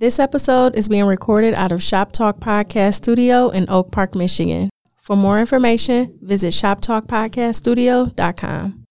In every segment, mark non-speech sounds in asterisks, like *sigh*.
This episode is being recorded out of Shop Talk Podcast Studio in Oak Park, Michigan. For more information, visit shoptalkpodcaststudio.com.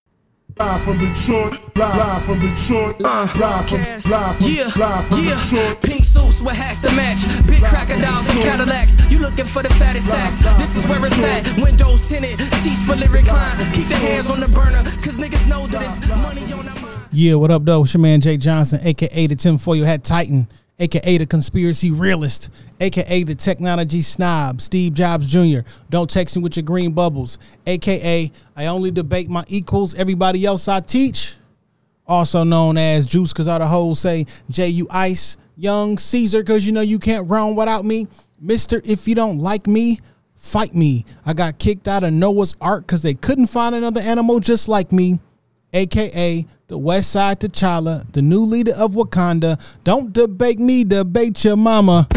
Live from Detroit, live from Detroit, uh, live from, live from, Yeah, live from yeah. Detroit. Pink suits with hats to match. Big crocodiles and Cadillacs. You looking for the fattest sacks. This is where it's at. Windows tinted, seats fully reclined. Keep the hands on the burner, cause niggas know that it's money on our mind. Yeah, what up, though? It's your man Jake Johnson, aka the tinfoil hat titan, aka the conspiracy realist, aka the technology snob, Steve Jobs Jr. Don't text me with your green bubbles, aka I only debate my equals, everybody else I teach. Also known as Juice, cause all the hoes say J U Ice, Young Caesar, cause you know you can't run without me. Mister, if you don't like me, fight me. I got kicked out of Noah's Ark cause they couldn't find another animal just like me aka the West Side T'Challa, the new leader of Wakanda. Don't debate me, debate your mama.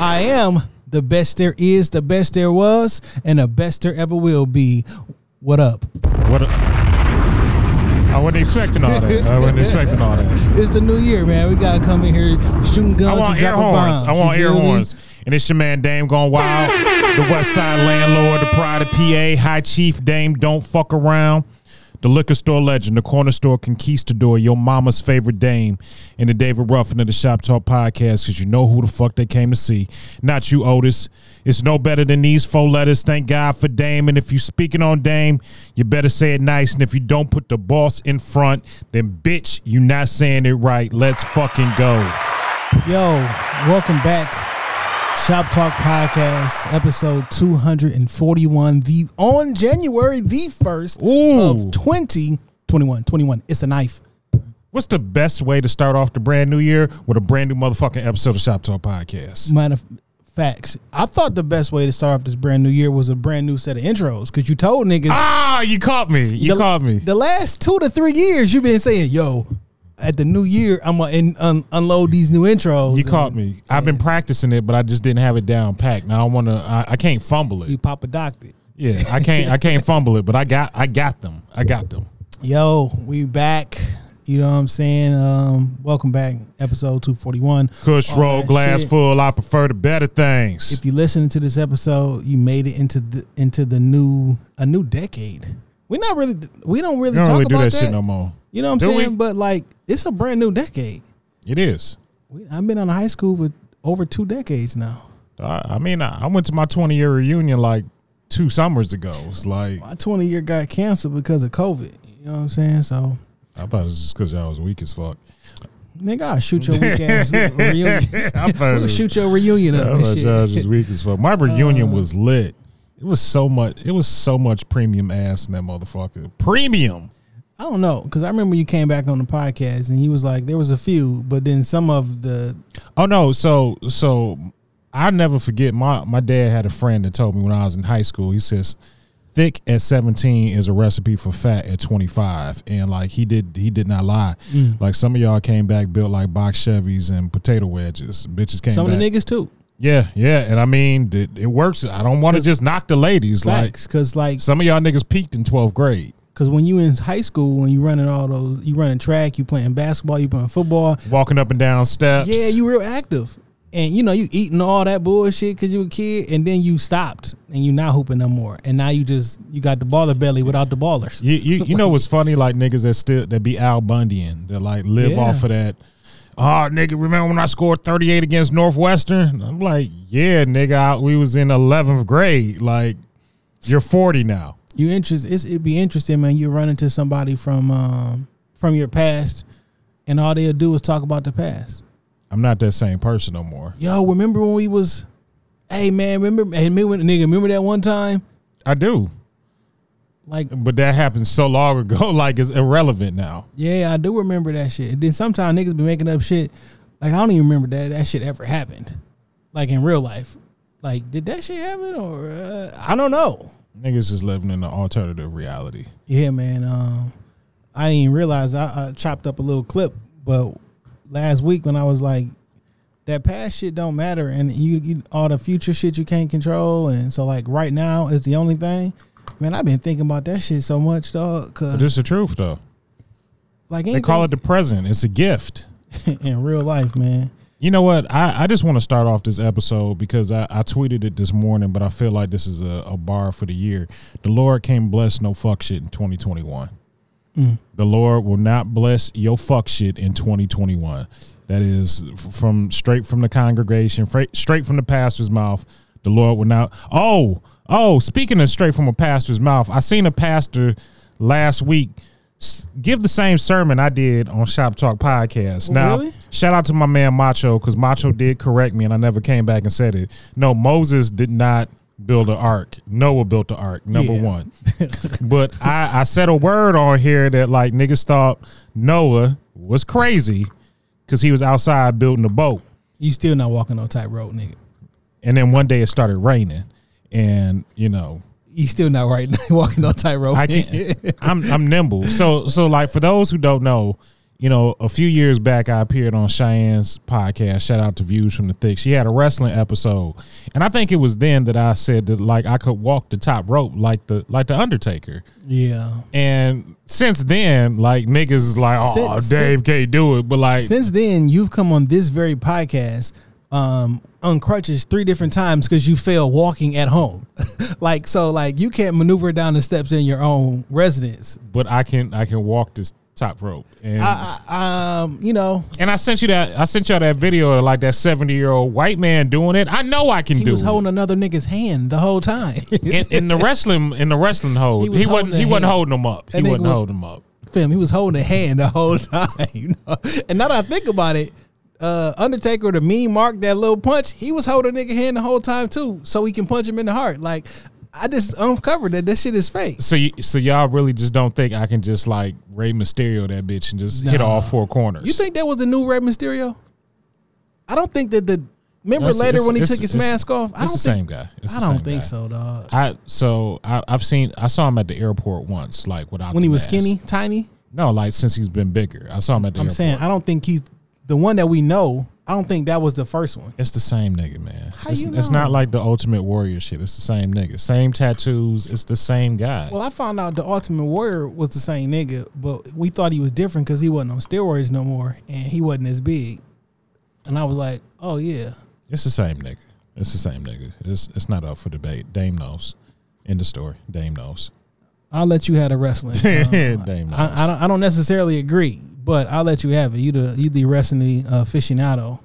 I am the best there is, the best there was, and the best there ever will be. What up? What? A, I wasn't expecting all that. I wasn't expecting all that. *laughs* It's the new year, man. We gotta come in here shooting guns. I want air horns. bombs. I want You air feel me? horns. And it's your man Dame Gone Wild, the West Side landlord, the pride of PA, High Chief Dame. Don't fuck around. The liquor store legend, the corner store conquistador, your mama's favorite dame, and the David Ruffin of the Shop Talk podcast, because you know who the fuck they came to see. Not you, Otis. It's no better than these four letters. Thank God for Dame. And if you speaking on Dame, you better say it nice. And if you don't put the boss in front, then bitch, you not saying it right. Let's fucking go. Yo, welcome back. Shop Talk Podcast, episode 241, the on January the 1st Ooh. of 2021. 21. It's a knife. What's the best way to start off the brand new year with a brand new motherfucking episode of Shop Talk Podcast? Matter of facts. I thought the best way to start off this brand new year was a brand new set of intros because you told niggas Ah, you caught me. You the, caught me. The last two to three years you've been saying, "Yo, at the new year I'm gonna in, un, unload these new intros." You and caught me. I've been practicing it, but I just didn't have it down packed. Now I want to. I, I can't fumble it. You pop a doctor. Yeah, I can't. I can't fumble it, but I got. I got them. I got them. Yo, we back. You know what I'm saying? Um, welcome back, episode 241. Kush roll, glass shit. full. I prefer the better things. If you listening to this episode, you made it into the into the new a new decade. We're not really we don't really you don't talk really do about that, shit no more. You know what I'm Do we? saying? But like, it's a brand new decade. It is. We, I've been on high school for over two decades now. I, I mean, I, I went to my 20 year reunion like two summers ago. It's like My 20 year got canceled because of COVID. You know what I'm saying? So, I thought it was just because y'all was weak as fuck. nigga, I'll shoot your weak ass *laughs* reunion. I it We'll shoot your reunion up and thought y'all was weak as fuck. My reunion uh, was lit. It was so much. It was so much premium ass in that motherfucker. Premium. I don't know because I remember you came back on the podcast and he was like, there was a few, but then some of the Oh no. So so I never forget. My my dad had a friend that told me when I was in high school. He says, "Thick at seventeen is a recipe for fat at twenty five. And like he did, he did not lie. Mm. Like some of y'all came back built like box Chevys and potato wedges. Bitches came some back. of the niggas too. Yeah, yeah. And I mean, it, it works. I don't want to just knock the ladies. Like because like some of y'all niggas peaked in twelfth grade. Because when you in high school, when you running all those, you running track, you playing basketball, you playing football. walking up and down steps. Yeah, you real active, and you know you eating all that bullshit because you a kid, and then you stopped, and you not hooping no more, and now you just you got the baller belly without the ballers. You, you you know *laughs* what's funny? Like niggas that still that be Al Bundying that like live Yeah. off of that. Oh, nigga, remember when I scored 38 against Northwestern? I'm like, yeah, nigga, I, we was in 11th grade. Like, you're 40 now. You interest? It's, it'd be interesting, man. You run into somebody from um, from your past, and all they'll do is talk about the past. I'm not that same person no more. Yo, remember when we was? Hey man, remember? Hey, remember, nigga, remember that one time? I do, Like but that happened so long ago. *laughs* Like, it's irrelevant now. Yeah, I do remember that shit. And then sometimes niggas be making up shit. Like I don't even remember that that shit ever happened. Like in real life. Like did that shit happen or uh, I don't know. Niggas is living in an alternative reality. Yeah, man. Um, I didn't even realize I, I chopped up a little clip, but last week when I was like, that past shit don't matter, and you, you all the future shit you can't control, and so like right now is the only thing. Man, I've been thinking about that shit so much, dog. But Cause it's the truth, though. like They call it the present. It's a gift. *laughs* in real life, man. You know what? I, I just want to start off this episode because I, I tweeted it this morning, but I feel like this is a, a bar for the year. The Lord can't bless no fuck shit in 2021. Mm. The Lord will not bless your fuck shit in 2021. That is f- from straight from the congregation, fra- straight from the pastor's mouth. The Lord will not. Oh, oh, speaking of straight from a pastor's mouth, I seen a pastor last week give the same sermon I did on Shop Talk podcast. Oh, now, Really? shout out to my man Macho because Macho did correct me and I never came back and said it. No, Moses did not build an ark. Noah built the ark, number Yeah. one. *laughs* but I, I said a word on here that like niggas thought Noah was crazy because he was outside building a boat. You still not walking on tightrope, nigga. And then one day it started raining. And, you know, You still not right *laughs* walking on tightrope. I can't. I'm I'm nimble. So so like for those who don't know, you know, a few years back I appeared on Cheyenne's podcast. Shout out to Views from the Thick. She had a wrestling episode, and I think it was then that I said that like I could walk the top rope like the like the Undertaker. yeah. And since then, like niggas is like, oh, Since- Dave can't do it. But like, Since then, you've come on this very podcast um on crutches three different times because you failed walking at home. *laughs* like so, like you can't maneuver down the steps in your own residence. but I can I can walk this top rope. And I, I, um, you know, and I sent you that I sent y'all that video of like that seventy year old white man doing it. I know I can he do He was it. holding another nigga's hand the whole time. *laughs* in, in the wrestling in the wrestling hold, He was wasn't holding he a wasn't holding them up. That he wasn't was- holding him up. Fam, he was holding a hand the whole *laughs* time. You know? And now that I think about it, uh, Undertaker, to mean mark, that little punch, he was holding a nigga hand the whole time too, so he can punch him in the heart. Like, I just uncovered that this shit is fake. So you so y'all really just don't think I can just like Rey Mysterio that bitch and just hit all four corners? You think that was the new Rey Mysterio? I don't think that the. Remember That's- later it's- when he took his mask off? I don't the think, same guy. It's I don't think guy. so, dog. I so I, I've seen I saw him at the airport once, like without When he was mask. skinny, tiny. No, like since he's been bigger. I saw him at the I'm airport. saying I don't think he's the one that we know. I don't think that was the first one. It's the same nigga, man. How it's, you it's not like the Ultimate Warrior shit. It's the same nigga. Same tattoos. It's the same guy. Well, I found out the Ultimate Warrior was the same nigga, but we thought he was different because he wasn't on steroids no more and he wasn't as big. And I was like, oh yeah, It's the same nigga. It's the same nigga. It's it's not up for debate. Dame knows. In the story. Dame knows. I'll let you have the wrestling. *laughs* Uh, Dame knows. I, I don't. I don't necessarily agree, but I'll let you have it. You the you the wrestling uh, aficionado.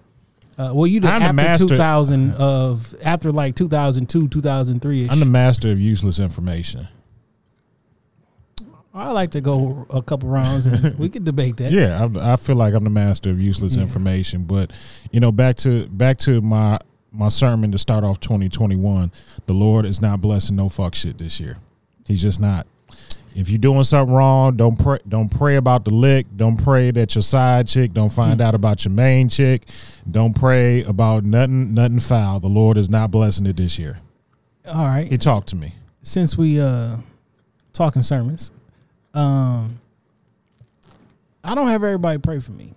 Uh, well, you the I'm the after master- 2000 of after like 2002, 2003 I'm the master of useless information. I like to go a couple rounds and we could debate that. *laughs* Yeah, I, I feel like I'm the master of useless Yeah. information. But you know, back to back to my my sermon to start off 2021. The Lord is not blessing no fuck shit this year. He's just not. If you're doing something wrong, don't pray. Don't pray about the lick. Don't pray that your side chick don't find Hmm. out about your main chick. Don't pray about nothing nothing foul. The Lord is not blessing it this year. All right. He talked to me. since we uh talking sermons, um I don't have everybody pray for me.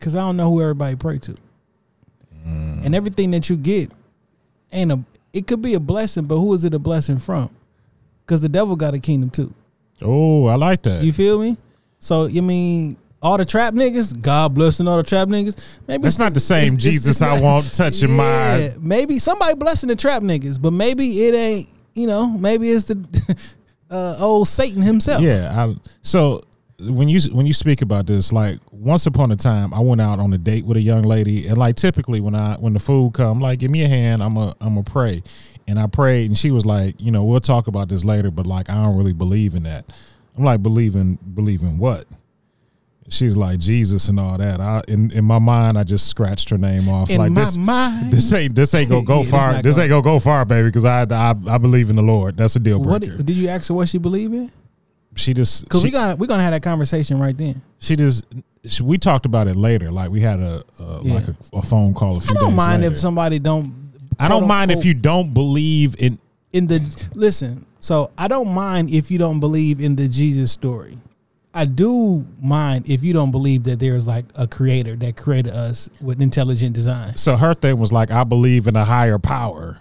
Cause I don't know who everybody pray to. Mm. And everything that you get ain't a it could be a blessing, but who is it a blessing from? Cause the devil got a kingdom too. Oh, I like that. You feel me? So you mean all the trap niggas, God blessing all the trap niggas. Maybe That's it's- not the same it's- it's- Jesus it's I not- want touching my Yeah, Maybe somebody blessing the trap niggas, but maybe it ain't. You know, maybe it's the *laughs* uh, old Satan himself. Yeah. I, so when you when you speak about this, like once upon a time, I went out on a date with a young lady, and like typically when I when the food come, like give me a hand, I'm a I'm a pray, and I prayed, and she was like, you know, we'll talk about this later, but like I don't really believe in that. I'm like, believe in believe in what? She's like Jesus and all that. I in in my mind, I just scratched her name off. In like my this, mind, this ain't this ain't gonna *laughs* go Yeah, far. This gonna- ain't gonna go far, baby, because I, I I believe in the Lord. That's a deal what breaker. did you ask her what she believe in? she just Because we got we gonna have that conversation right then. she just she, we talked about it later. Like we had a, a Yeah. like a, a phone call a few I don't mind later. if somebody don't. I don't mind if you don't believe in. in the listen. So I don't mind if you don't believe in the Jesus story. I do mind if you don't believe that there's like a creator that created us with intelligent design. So her thing was like, I believe in a higher power,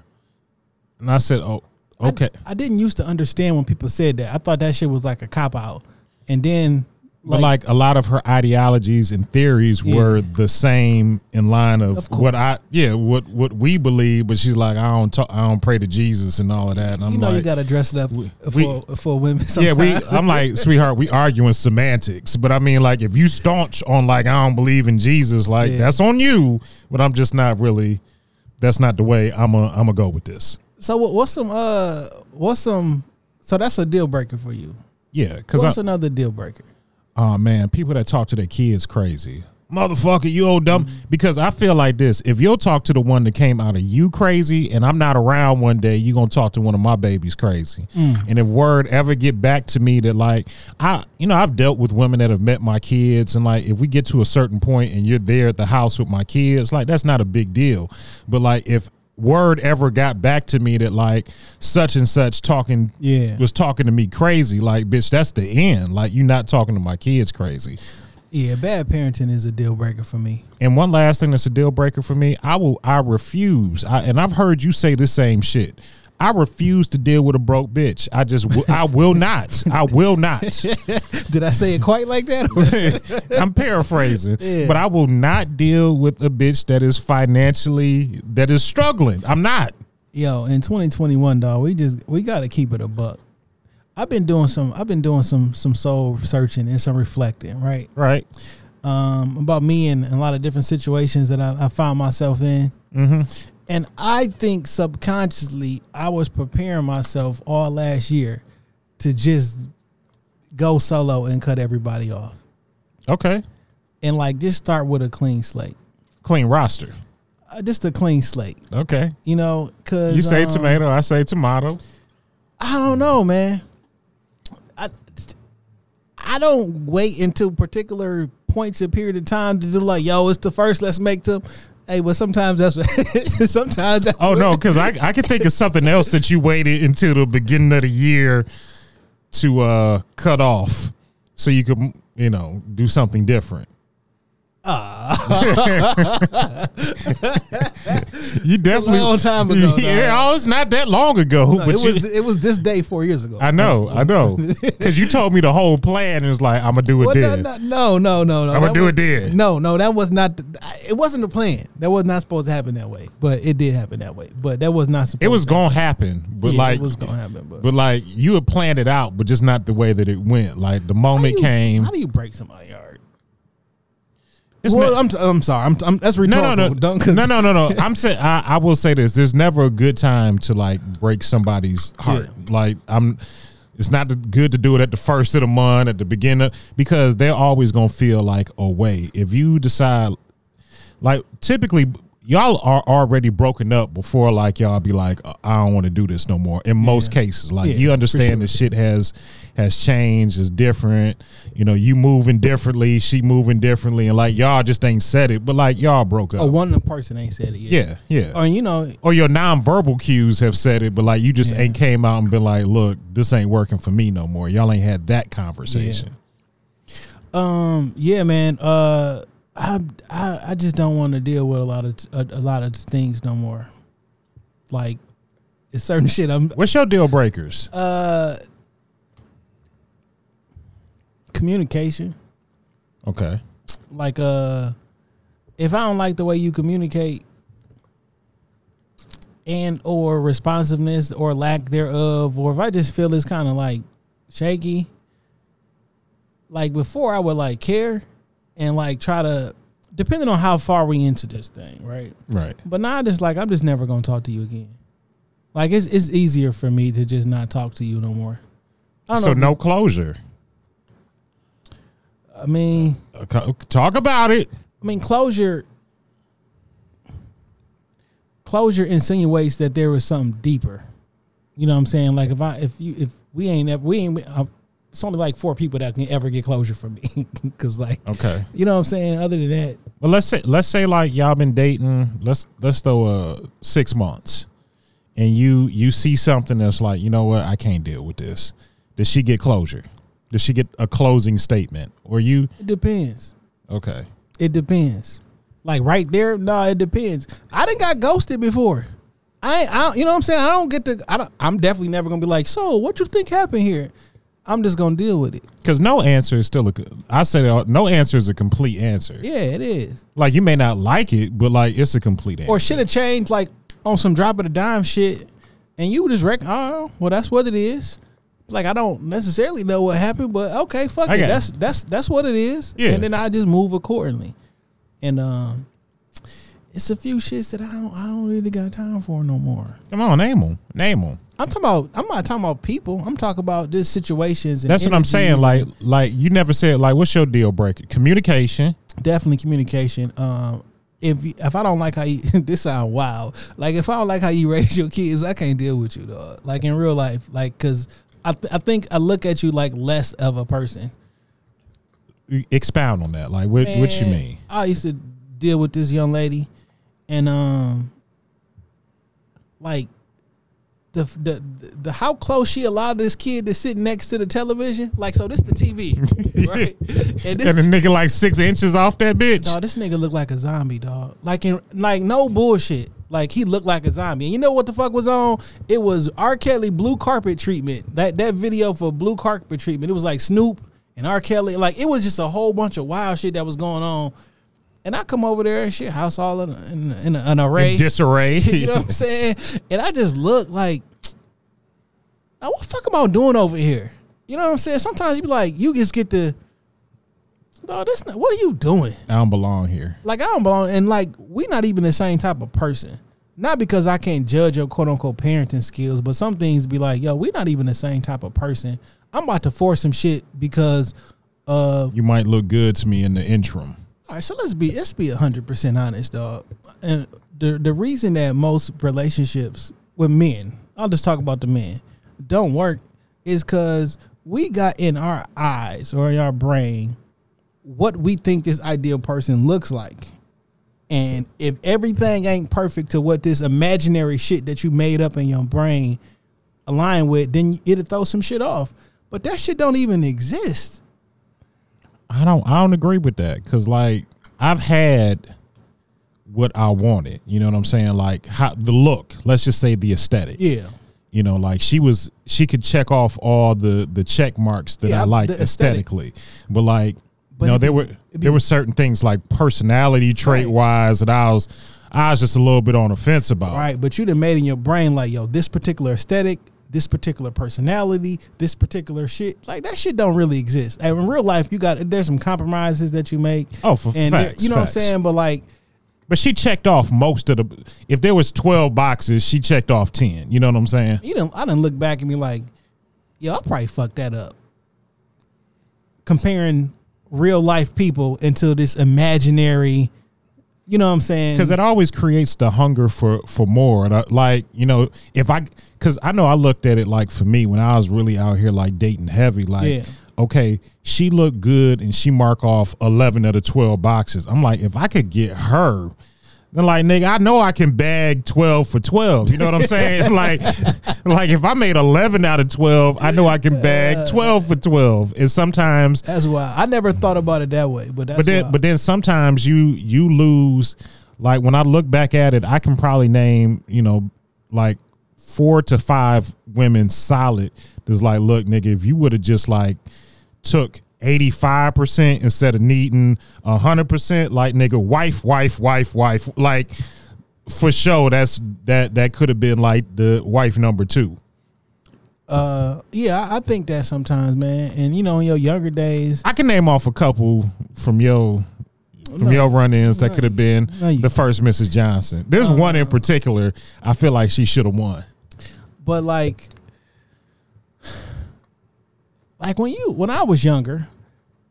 and I said, oh, okay. I, I didn't used to understand when people said that. I thought that shit was like a cop out. And then but like a lot of her ideologies and theories were the same in line of, Of what. I yeah what what we believe. But she's like I don't talk, I don't pray to Jesus and all of that. And I'm you know, like, you got to dress it up we- for for women. yeah, we. I'm like, *laughs* sweetheart, we arguing semantics, but I mean, like, if you staunch on like I don't believe in Jesus, like Yeah. that's on you. But I'm just not really. That's not the way I'm a. I'm gonna go with this. So what's some uh what's some so that's a deal breaker for you. Yeah, because What's another deal breaker? Oh man, people that talk to their kids crazy. Motherfucker, you old dumb. Mm-hmm. Because I feel like this: if you'll talk to the one that came out of you crazy, and I'm not around one day, you're gonna talk to one of my babies crazy. Mm. And if word ever get back to me that like I, you know, I've dealt with women that have met my kids, and like if we get to a certain point and you're there at the house with my kids, like that's not a big deal. But like if word ever got back to me that like such and such talking Yeah. was talking to me crazy. Like bitch that's the end. Like you not talking to my kids crazy. Yeah, bad parenting is a deal breaker for me. and one last thing that's a deal breaker for me i will i refuse. I, and i've heard you say the same shit i refuse to deal with a broke bitch i just w- i will not i will not *laughs* Did I say it quite like that? *laughs* *laughs* i'm paraphrasing Yeah. but i will not deal with a bitch that is financially that is struggling i'm not Yo, in 2021, dog, we just we got to keep it a buck. I've been doing some I've been doing some some soul searching and some reflecting, right? right Um, about me and a lot of different situations that I, I found myself in. mm-hmm. And I think subconsciously I was preparing myself all last year to just go solo and cut everybody off. okay And like just start with a clean slate. clean roster Uh, just a clean slate. okay You know, cuz you say um, tomato i say tomato I don't know, man. I I don't wait until particular points of period of time to do like, yo, it's the first. Let's make them. Hey, but sometimes that's *laughs* sometimes. That's Oh no, because I I can think of something else that you waited until the beginning of the year to uh cut off, so you could you know do something different. You definitely long time ago, *laughs* Yeah, dog. oh, it's not that long ago. No, but it was you- it was this day four years ago. I know, I *laughs* know, because you told me the whole plan and it was like I'm gonna do it Well, no, then. no, no, no, no, no. I'ma do was- it then. No, no, that was not. The, it wasn't the plan. That was not supposed to happen that way, but it did happen that way. But that was not supposed. It was to gonna happen, but Yeah, like it was gonna happen. But, But like you had planned it out, but just not the way that it went. Like the How moment you- came. How do you break somebody's heart? It's well, not- I'm, I'm sorry. I'm, I'm that's no, rhetorical. no, no, *laughs* Don't, 'cause- no, no, no, no. *laughs* I'm saying I, I will say this: there's never a good time to like break somebody's heart. Like I'm, it's not good to do it at the first of the month, at the beginning, because they're always gonna feel like a way. If you decide, like typically. Y'all are already broken up before, like y'all be like, "Uh, I don't want to do this no more. In most cases, like Yeah, you understand the shit has has changed, is different. You know, you moving differently, she moving differently, and like y'all just ain't said it, but like y'all broke up. Oh, one person ain't said it yet. Yeah, yeah. Or you know, or your nonverbal cues have said it, but like you just Yeah. ain't came out and been like, look, this ain't working for me no more. Y'all ain't had that conversation. um, yeah, man. Uh, I I, I just don't want to deal with a lot of a, a lot of things no more. Like, it's certain *laughs* shit. I'm What's your deal breakers? uh, communication. Okay. Like, uh, if I don't like the way you communicate, and or responsiveness or lack thereof, or if I just feel it's kind of like shaky. Like before, I would like care and like try to, depending on how far we into this thing, right? Right. But now I just like I'm just never gonna talk to you again. Like it's it's easier for me to just not talk to you no more. I don't So no closure. I mean, Uh, Talk about it. I mean closure. Closure insinuates that there was something deeper. You know what I'm saying? Like if I if you if we ain't ever we ain't uh, it's only like four people that can ever get closure for me *laughs* because like Okay. you know what I'm saying. Other than that, Well, let's say let's say like y'all been dating. Let's let's throw uh six months, and you you see something that's like you know what I can't deal with this. Does she get closure? Does she get a closing statement? Or you it depends. okay? It depends. Like right there, no, it depends. I didn't got ghosted before. I, I, you know what I'm saying. I don't get to. I don't. I'm definitely never gonna be like. So, what you think happened here? I'm just gonna deal with it. Because no answer is still a. I said uh, no answer is a complete answer. Yeah, it is. Like you may not like it, but like it's a complete answer. Or should have changed like on some drop of the dime shit, and you just wreck. oh, well, that's what it is. Like I don't necessarily know what happened, but okay, fuck it. it. That's that's that's what it is. Yeah. And then I just move accordingly. And um, it's a few shits that I don't I don't really got time for no more. Come on, name them. Name them. I'm talking about. I'm not talking about people. I'm talking about just situations. And That's what I'm saying. Like, like you never said. Like, what's your deal breaker? Communication. definitely communication. Um, if if I don't like how you *laughs* this sound wild. Like if I don't like how you raise your kids, I can't deal with you, dog. Like in real life, like because I th- I think I look at you like less of a person. Expound on that. Like, what what you mean? I used to deal with this young lady, and um, like the the the how close she allowed this kid to sit next to the television. Like so, this the TV, *laughs* right? *laughs* And this a nigga like six inches off that bitch. Dog, this nigga looked like a zombie, dog. Like in like no bullshit. Like he looked like a zombie. And you know what the fuck was on? It was R. Kelly blue carpet treatment. That that video for blue carpet treatment. It was like Snoop and R. Kelly. Like it was just a whole bunch of wild shit that was going on. And I come over there and shit, house all in, in, in an array. In disarray. *laughs* you know what I'm saying? And I just look like, now what the fuck am I doing over here? You know what I'm saying? Sometimes you be like, you just get the, no, that's not. What are you doing? I don't belong here. Like I don't belong, and like we not even the same type of person. Not because I can't judge your quote unquote parenting skills, but some things be like, yo, we not even the same type of person. I'm about to force some shit because of You might look good to me in the interim. All right, so let's be let's be hundred percent honest, dog. And the the reason that most relationships with men, I'll just talk about the men, don't work is because we got in our eyes or in our brain what we think this ideal person looks like. And if everything ain't perfect to what this imaginary shit that you made up in your brain align with, then it'll throw some shit off. But that shit don't even exist. I don't I don't agree with that because like I've had what I wanted. You know what I'm saying? Like how the look. Let's just say the aesthetic. Yeah. You know, like she was she could check off all the the check marks that Yeah, I liked the aesthetic. aesthetically, but like But you know there be- were there were certain things like personality trait wise that I was I was just a little bit on the fence about. Right, but you done made in your brain like, yo, this particular aesthetic, this particular personality, this particular shit, like that shit don't really exist. And in real life, you got there's some compromises that you make. Oh, for and facts, you know facts. what I'm saying? But like, But she checked off most of the. If there was twelve boxes, she checked off ten. You know what I'm saying? you know, I didn't look back and be like, yo, I probably fucked that up. Comparing real life people into this imaginary, you know what I'm saying? because it always creates the hunger for for more and I, like you know if i because i know i looked at it like for me when i was really out here like dating heavy like Yeah. okay she looked good and she mark off 11 out of the 12 boxes i'm like if i could get her then like nigga i know i can bag 12 for 12 you know what i'm saying like *laughs* like if i made 11 out of 12 i know i can bag 12 for 12 and sometimes that's why I never thought about it that way. But that's but then why. but then sometimes you you lose like when I look back at it, I can probably name, you know, like four to five women solid. That's like, look, nigga, if you would have just like took 85% instead of needing hundred percent, like nigga, wife, wife, wife, wife, like for sure that's that that could have been like the wife number two. uh, yeah, I, think that sometimes, man. And you know, in your younger days, I can name off a couple from your from No. your run-ins that could have been No, the first Mrs. Johnson. There's one in particular I feel like she should have won. but like *sighs* like when you when I was younger,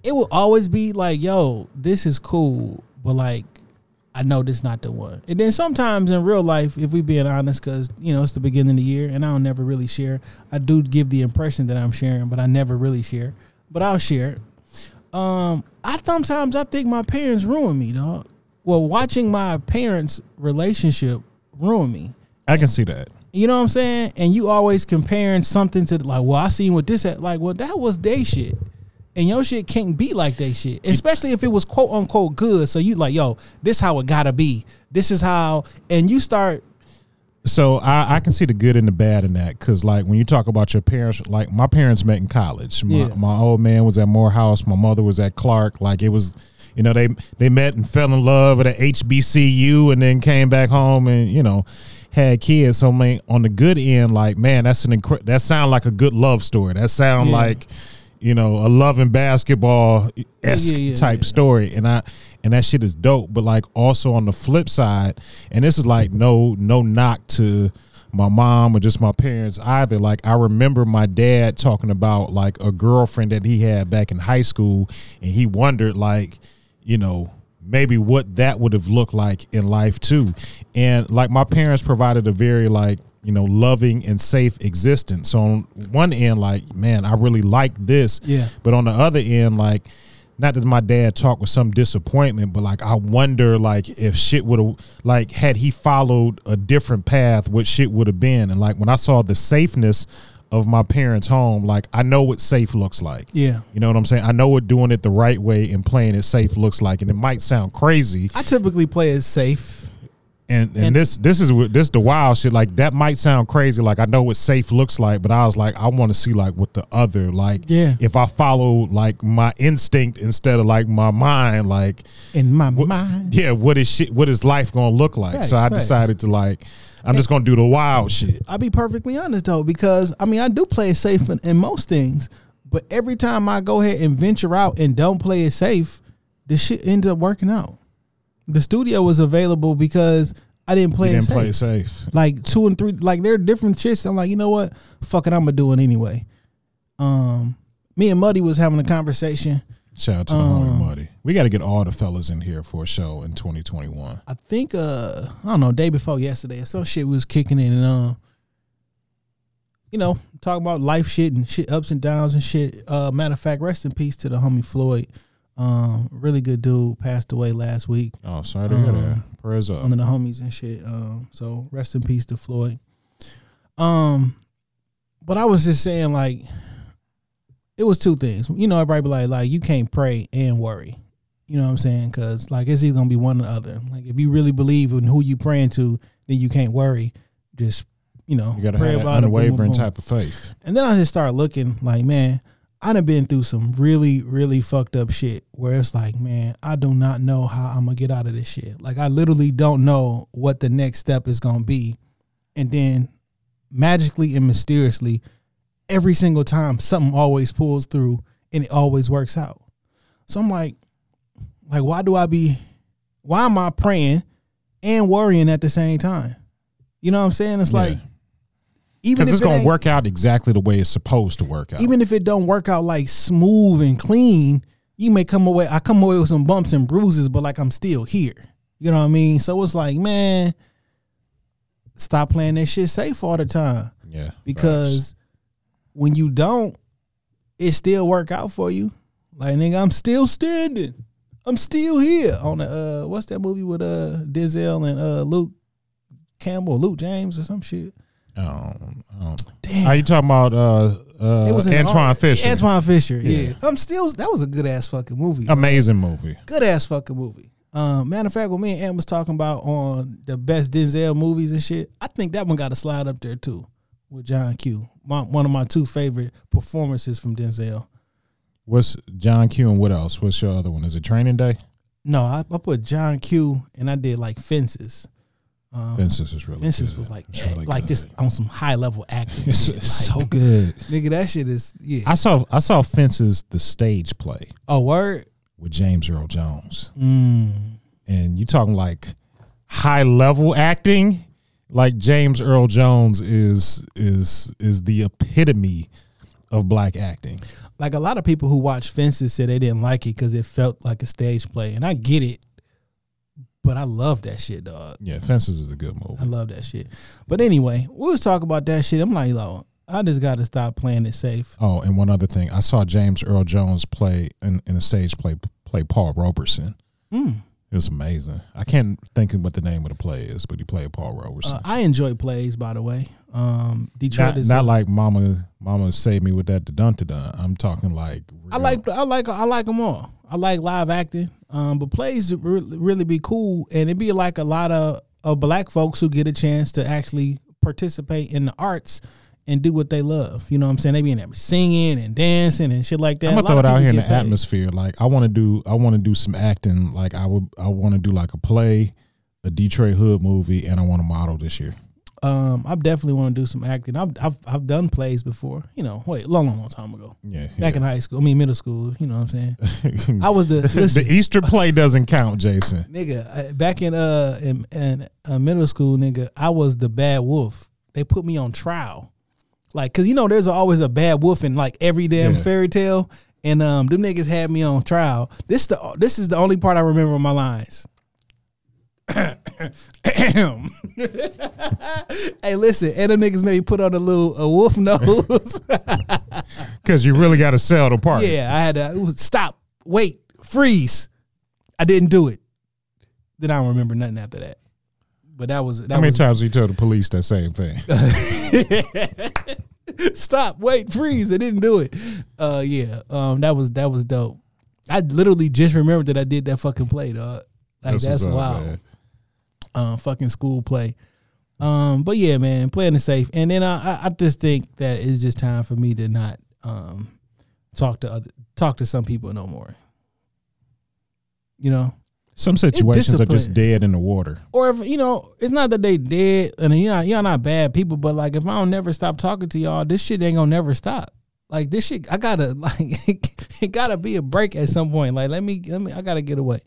it will always be like, yo, this is cool, but like I know this is not the one. And then sometimes in real life, if we being honest, because you know it's the beginning of the year, and I don't never really share. I do give the impression that I'm sharing, but I never really share. But I'll share. Um, I sometimes I think my parents ruined me, dog. Well, watching my parents' relationship ruin me. I can see that. You know what I'm saying? And you always comparing something to like, well, I seen what this at. Like, well, that was they shit. And your shit can't be like that shit. Especially if it was quote unquote good. So you like, yo, this how it gotta be. This is how and you start So I, I can see the good and the bad in that because, like, when you talk about your parents, like my parents met in college. My, Yeah. my old man was at Morehouse. My mother was at Clark. Like it was, you know, they they met and fell in love at a HBCU, and then came back home and you know had kids. So, man, on the good end, like, man, that's an incre- that sound like a good love story. That sound Yeah. like, you know, a love and basketball esque Yeah, yeah, yeah, type yeah. story, and I and that shit is dope. But like also on the flip side, and this is like no no knock to my mom or just my parents either. Like I remember my dad talking about like a girlfriend that he had back in high school, and he wondered like, you know. Maybe what that would have looked like in life too, and like my parents provided a very like you know loving and safe existence. So on one end, like man, I really like this, Yeah. but on the other end, like, not that my dad talked with some disappointment, but like I wonder, like, if shit would have, like, had he followed a different path, what shit would have been. And like when I saw the safeness of my parents' home, like I know what safe looks like. Yeah. You know what I'm saying? I know what doing it the right way and playing it safe looks like. And it might sound crazy, I typically play it safe. And, and And- this this is what this the wild shit. Like that might sound crazy. Like I know what safe looks like, but I was like, I want to see like what the other like. Yeah. If I follow like my instinct instead of like my mind, like In my what, mind. yeah, what is shit? What is life gonna look like? Facts, so I facts. decided to like, I'm just gonna do the wild shit. I'll be perfectly honest though, because I mean I do play it safe in, in most things, but every time I go ahead and venture out and don't play it safe, the shit ends up working out. The studio was available because I didn't play You didn't safe. play it safe. Like two and three, like there are different shits. I'm like, you know what? Fuck it, I'm gonna do it anyway. Um, me and Muddy was having a conversation. Shout out to the Um, homie Muddy. We got to get all the fellas in here for a show in 2021. I think uh I don't know, day before yesterday, some shit was kicking in and um you know, talking about life shit and shit ups and downs and shit. Uh matter of fact, rest in peace to the homie Floyd. Um, really good dude, passed away last week. Oh, sorry to hear that. Um, Prayers up. One of the homies and shit. Um, so rest in peace to Floyd. Um, but I was just saying like it was two things. You know, everybody be like, like you can't pray and worry. You know what I'm saying? Because like it's either gonna be one or the other. Like if you really believe in who you praying to, then you can't worry. Just you know, You got to pray have about it. boom, boom, unwavering boom. type of faith. And then I just started looking like, man, I done been through some really, really fucked up shit where it's like, man, I do not know how I'm gonna get out of this shit. Like I literally don't know what the next step is gonna be. And then magically and mysteriously, every single time something always pulls through and it always works out. So I'm like, like, why do I be why am I praying and worrying at the same time? You know what I'm saying? It's Yeah. like even Because if it's it going to work out exactly the way it's supposed to work out. even if it don't work out like smooth and clean, you may come away. I come away with some bumps and bruises, but like I'm still here. You know what I mean? So it's like, man, stop playing that shit safe all the time yeah. because when you don't, it still work out for you. Like nigga, I'm still standing. I'm still here on the uh, what's that movie with uh Denzel and uh Luke Campbell, Luke James or some shit. Um, um, Damn. are you talking about uh, uh, It was Antwone all- Fisher? Antwone Fisher, yeah. Yeah. I'm still. That was a good ass fucking movie. bro. Amazing movie. Good ass fucking movie. Um, matter of fact, when me and Ant was talking about on the best Denzel movies and shit, I think that one got a slide up there too with John Q. My, one of my two favorite performances from Denzel. What's John Q and what else? What's your other one? Is it Training Day? No, I, I put John Q. and I did like Fences. Um, Fences is really Fences good. was like It's really like good. just on some high level acting. It's, it's Like, so good. nigga. That shit is yeah. I saw I saw Fences the stage play oh word. with James Earl Jones, Mm. and you talking like high level acting. Like James Earl Jones is is is the epitome of black acting. like a lot of people who watch Fences said they didn't like it because it felt like a stage play, and I get it, but I love that shit, dog. Yeah, Fences is a good movie. I love that shit. But anyway, we was talking about that shit. I'm like, yo, I just got to stop playing it safe. Oh, and one other thing, I saw James Earl Jones play in, in a stage play play Paul Roberson. Mm. It was amazing. I can't think of what the name of the play is, but he played Paul Roberson. Uh, I enjoy plays, by the way. Um, Detroit not, is not a- like Mama Mama saved me with that dun dun. I'm talking like I like I like I like them all. I like live acting. Um, but plays really, really be cool, and it be like a lot of of black folks who get a chance to actually participate in the arts and do what they love. You know what I'm saying? They be in there singing and dancing and shit like that. I'm gonna throw it out here in the paid. atmosphere. Like I want to do, I want to do some acting. Like I would, I want to do like a play, a Detroit Hood movie, and I want to model this year. Um, I definitely want to do some acting. I've, I've I've done plays before. You know, wait, long, long, long time ago. Yeah, Back in high school, I mean middle school. You know what I'm saying? *laughs* I was the listen, the Easter play doesn't count, Jason. nigga back in uh in, in uh, middle school, nigga. I was the bad wolf. They put me on trial, like, cause you know there's always a bad wolf in like every damn Yeah. fairy tale, and um them niggas had me on trial. This the this is the only part I remember of my lines. Hey, listen, and them niggas maybe put on a little a wolf nose. *laughs* Because you really got to sell the part. yeah, I had to was, stop, wait, freeze. I didn't do it. Then I don't remember nothing after that. But that was that How many was times you tell the police that same thing? *laughs* stop, wait, freeze. I didn't do it. Uh yeah. Um that was that was dope. I literally just remembered that I did that fucking play, dog. Like that's, what's wild. Um, fucking school play. Um, but yeah, man, playing it safe. And then I, I, I just think that it's just time for me to not um, talk to other talk to some people no more. You know, Some situations are just dead in the water. or if you know, it's not that they dead and you know y'all not bad people, but like if I don't never stop talking to y'all, this shit ain't gonna never stop. Like this shit, I gotta *laughs* like it gotta be a break at some point. Like let me let me, I gotta get away.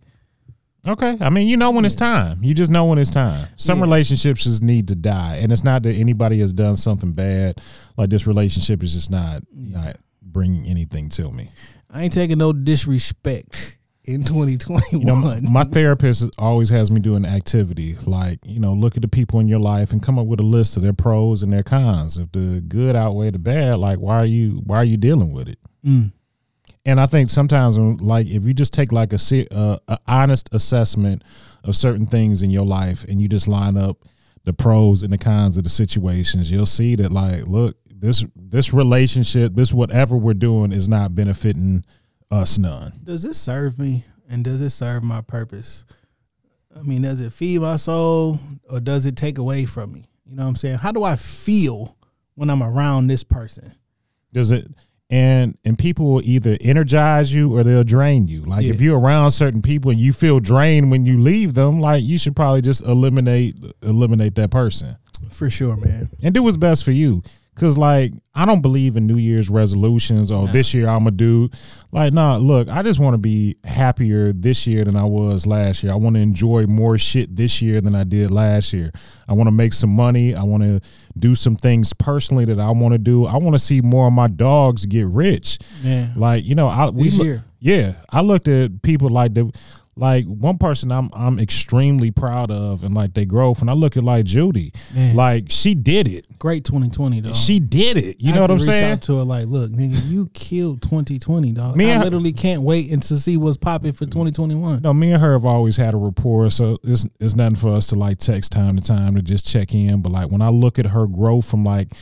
Okay. I mean, you know when it's time. You just know when it's time. Some Yeah. relationships just need to die. And it's not that anybody has done something bad. Like this relationship is just not not bringing anything to me. I ain't taking no disrespect in 2021. You know, my *laughs* therapist always has me do an activity like, you know, look at the people in your life and come up with a list of their pros and their cons. If the good outweigh the bad, like why are you why are you dealing with it? Mm. And I think sometimes, like, if you just take like a, uh, a honest assessment of certain things in your life, and you just line up the pros and the cons of the situations, you'll see that, like, look, this this relationship, this whatever we're doing, is not benefiting us none. does this serve me and does it serve my purpose? I mean, does it feed my soul or does it take away from me? You know what I'm saying? How do I feel when I'm around this person? Does it? And and people will either energize you or they'll drain you. Like if you're around certain people and you feel drained when you leave them, like you should probably just eliminate eliminate that person. For sure, man. and do what's best for you. Cause like I don't believe in New Year's resolutions. or this year I'm gonna do like nah. Look, I just want to be happier this year than I was last year. I want to enjoy more shit this year than I did last year. I want to make some money. I want to do some things personally that I want to do. I want to see more of my dogs get rich. Yeah. Like you know, I we This year. yeah, I looked at people like the like one person I'm I'm extremely proud of and like their growth. And I look at like Judy, Man. like she did it. Great 2020, dog. She did it. You I know what I'm saying? out to her like, look, nigga, you killed 2020, dog. Me I literally can't wait and to see what's popping for 2021. No, me and her have always had a rapport, so it's it's nothing for us to like text time to time to just check in. But like when I look at her growth from like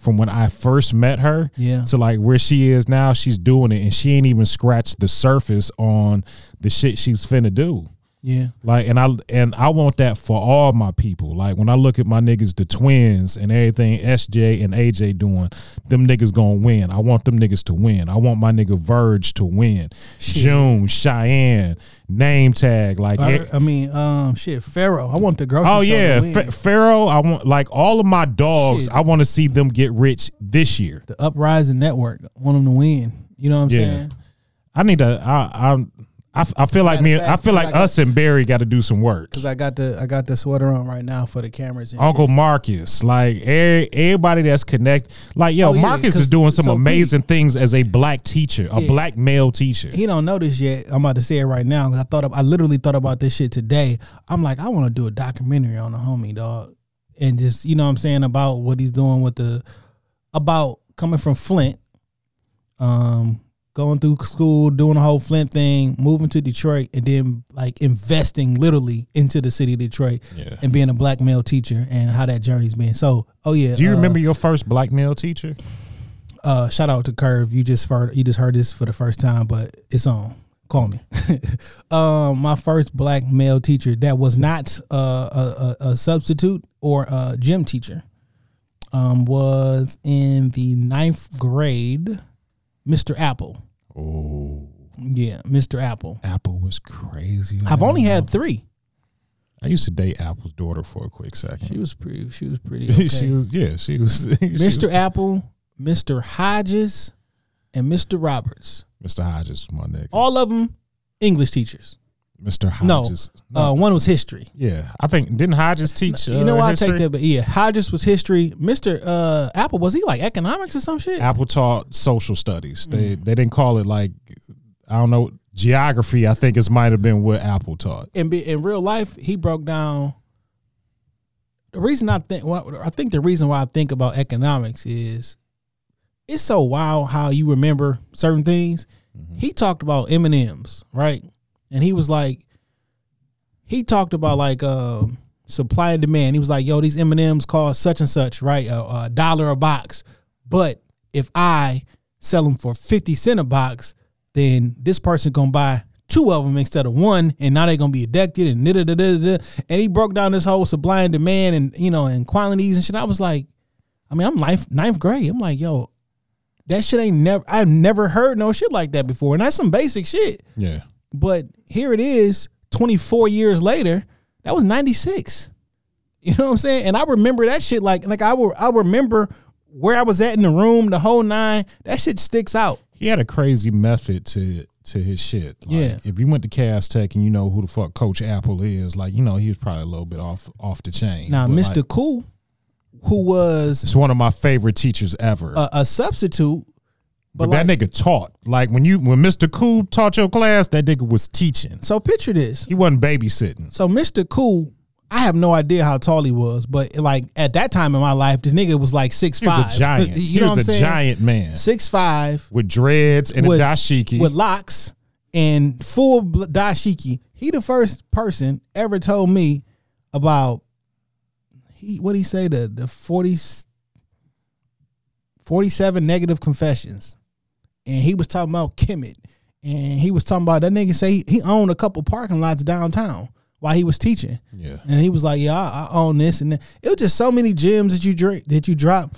from when I first met her Yeah. to like where she is now, she's doing it and she ain't even scratched the surface on the shit she's finna do. Yeah. Like and I and I want that for all my people. Like when I look at my niggas, the twins and everything SJ and AJ doing, them niggas gonna win. I want them niggas to win. I want my nigga Verge to win. June, Cheyenne, name tag, like I, I mean, um, shit, Pharaoh. I want the girl. Oh yeah. Fa- Pharaoh. I want like all of my dogs. Shit. I want to see them get rich this year. the Uprising Network. I want them to win. You know what I'm Yeah. saying? I need to. I I I, I feel like me. I feel like us and Barry got to do some work. Because I got the I got the sweater on right now for the cameras. And Uncle shit. Marcus, like every, everybody that's connected, like yo, Oh, yeah, Marcus 'cause- is doing some so amazing things as a black teacher, a Yeah. black male teacher. He don't know this yet. I'm about to say it right now. Cause I thought of, I literally thought about this shit today. I'm like, I want to do a documentary on the homie dog, and just you know what I'm saying about what he's doing with the about coming from Flint, um, going through school, doing the whole Flint thing, moving to Detroit, and then like investing literally into the city of Detroit, Yeah. and being a black male teacher, and how that journey's been. So, oh yeah, Do you uh, remember your first black male teacher? uh shout out to Curve. You just heard you just heard this for the first time, but it's on. Call me. *laughs* um, my first black male teacher that was not uh, a, a, a substitute or a gym teacher um, was in the ninth grade. Mr. Apple. Oh, Yeah, Mr. Apple. Apple was crazy. I've only had three. I used to date Apple's daughter for a quick second. She was pretty. She was pretty. *laughs* Okay. she was yeah. She was *laughs* she was- Mr. Apple, Mr. Hodges, and Mr. Roberts. Mr. Hodges, my nigga. All of them English teachers. Mr. No, Hodges. uh, one was history. yeah, I think didn't Hodges teach? you know uh, why I take that? But yeah, Hodges was history. Mr. Uh, Apple was he like economics or some shit? Apple taught social studies. They Mm. they didn't call it like I don't know geography. I think it might have been what Apple taught. in be, in real life, he broke down. The reason I think, well, I think the reason why I think about economics is, it's so wild how you remember certain things. He talked about M and M's, right? And he was like, he talked about like um, supply and demand. He was like, "Yo, these M and M's cost such and such, right? A, a dollar a box. But if I sell them for fifty cent a box, then this person gonna buy two of them instead of one, and now they're gonna be addicted and da da da da da. And he broke down this whole supply and demand and you know and quantities and shit. I was like, I mean, I'm life ninth grade. I'm like, yo, that shit ain't never. I've never heard no shit like that before, and that's some basic shit. Yeah, But here it is, 24 years later. That was 96. You know what I'm saying? And I remember that shit like like I will I remember where I was at in the room, the whole nine. That shit sticks out. he had a crazy method to to his shit. Like, Yeah. if you went to Cass Tech and you know who the fuck Coach Apple is, like you know he was probably a little bit off off the chain. Now, Mr. like, Cool, who was it's one of my favorite teachers ever. a, a substitute, but, but like, that nigga taught. Like when you when Mr. Cool taught your class, that nigga was teaching. so picture this. He wasn't babysitting. So Mr. Cool, I have no idea how tall he was, but like at that time in my life, the nigga was like six He was five. *laughs* a giant. you he know was what I'm a saying? giant man Six five with dreads and with, a dashiki. with locks and full dashiki. He the first person ever told me about he what he say the the 40 47 negative confessions. And he was talking about Kemet. And he was talking about that nigga say he, he owned a couple parking lots downtown while he was teaching. yeah. And he was like, "Yeah, I, I own this." And that. it was just so many gems that you drink that you drop.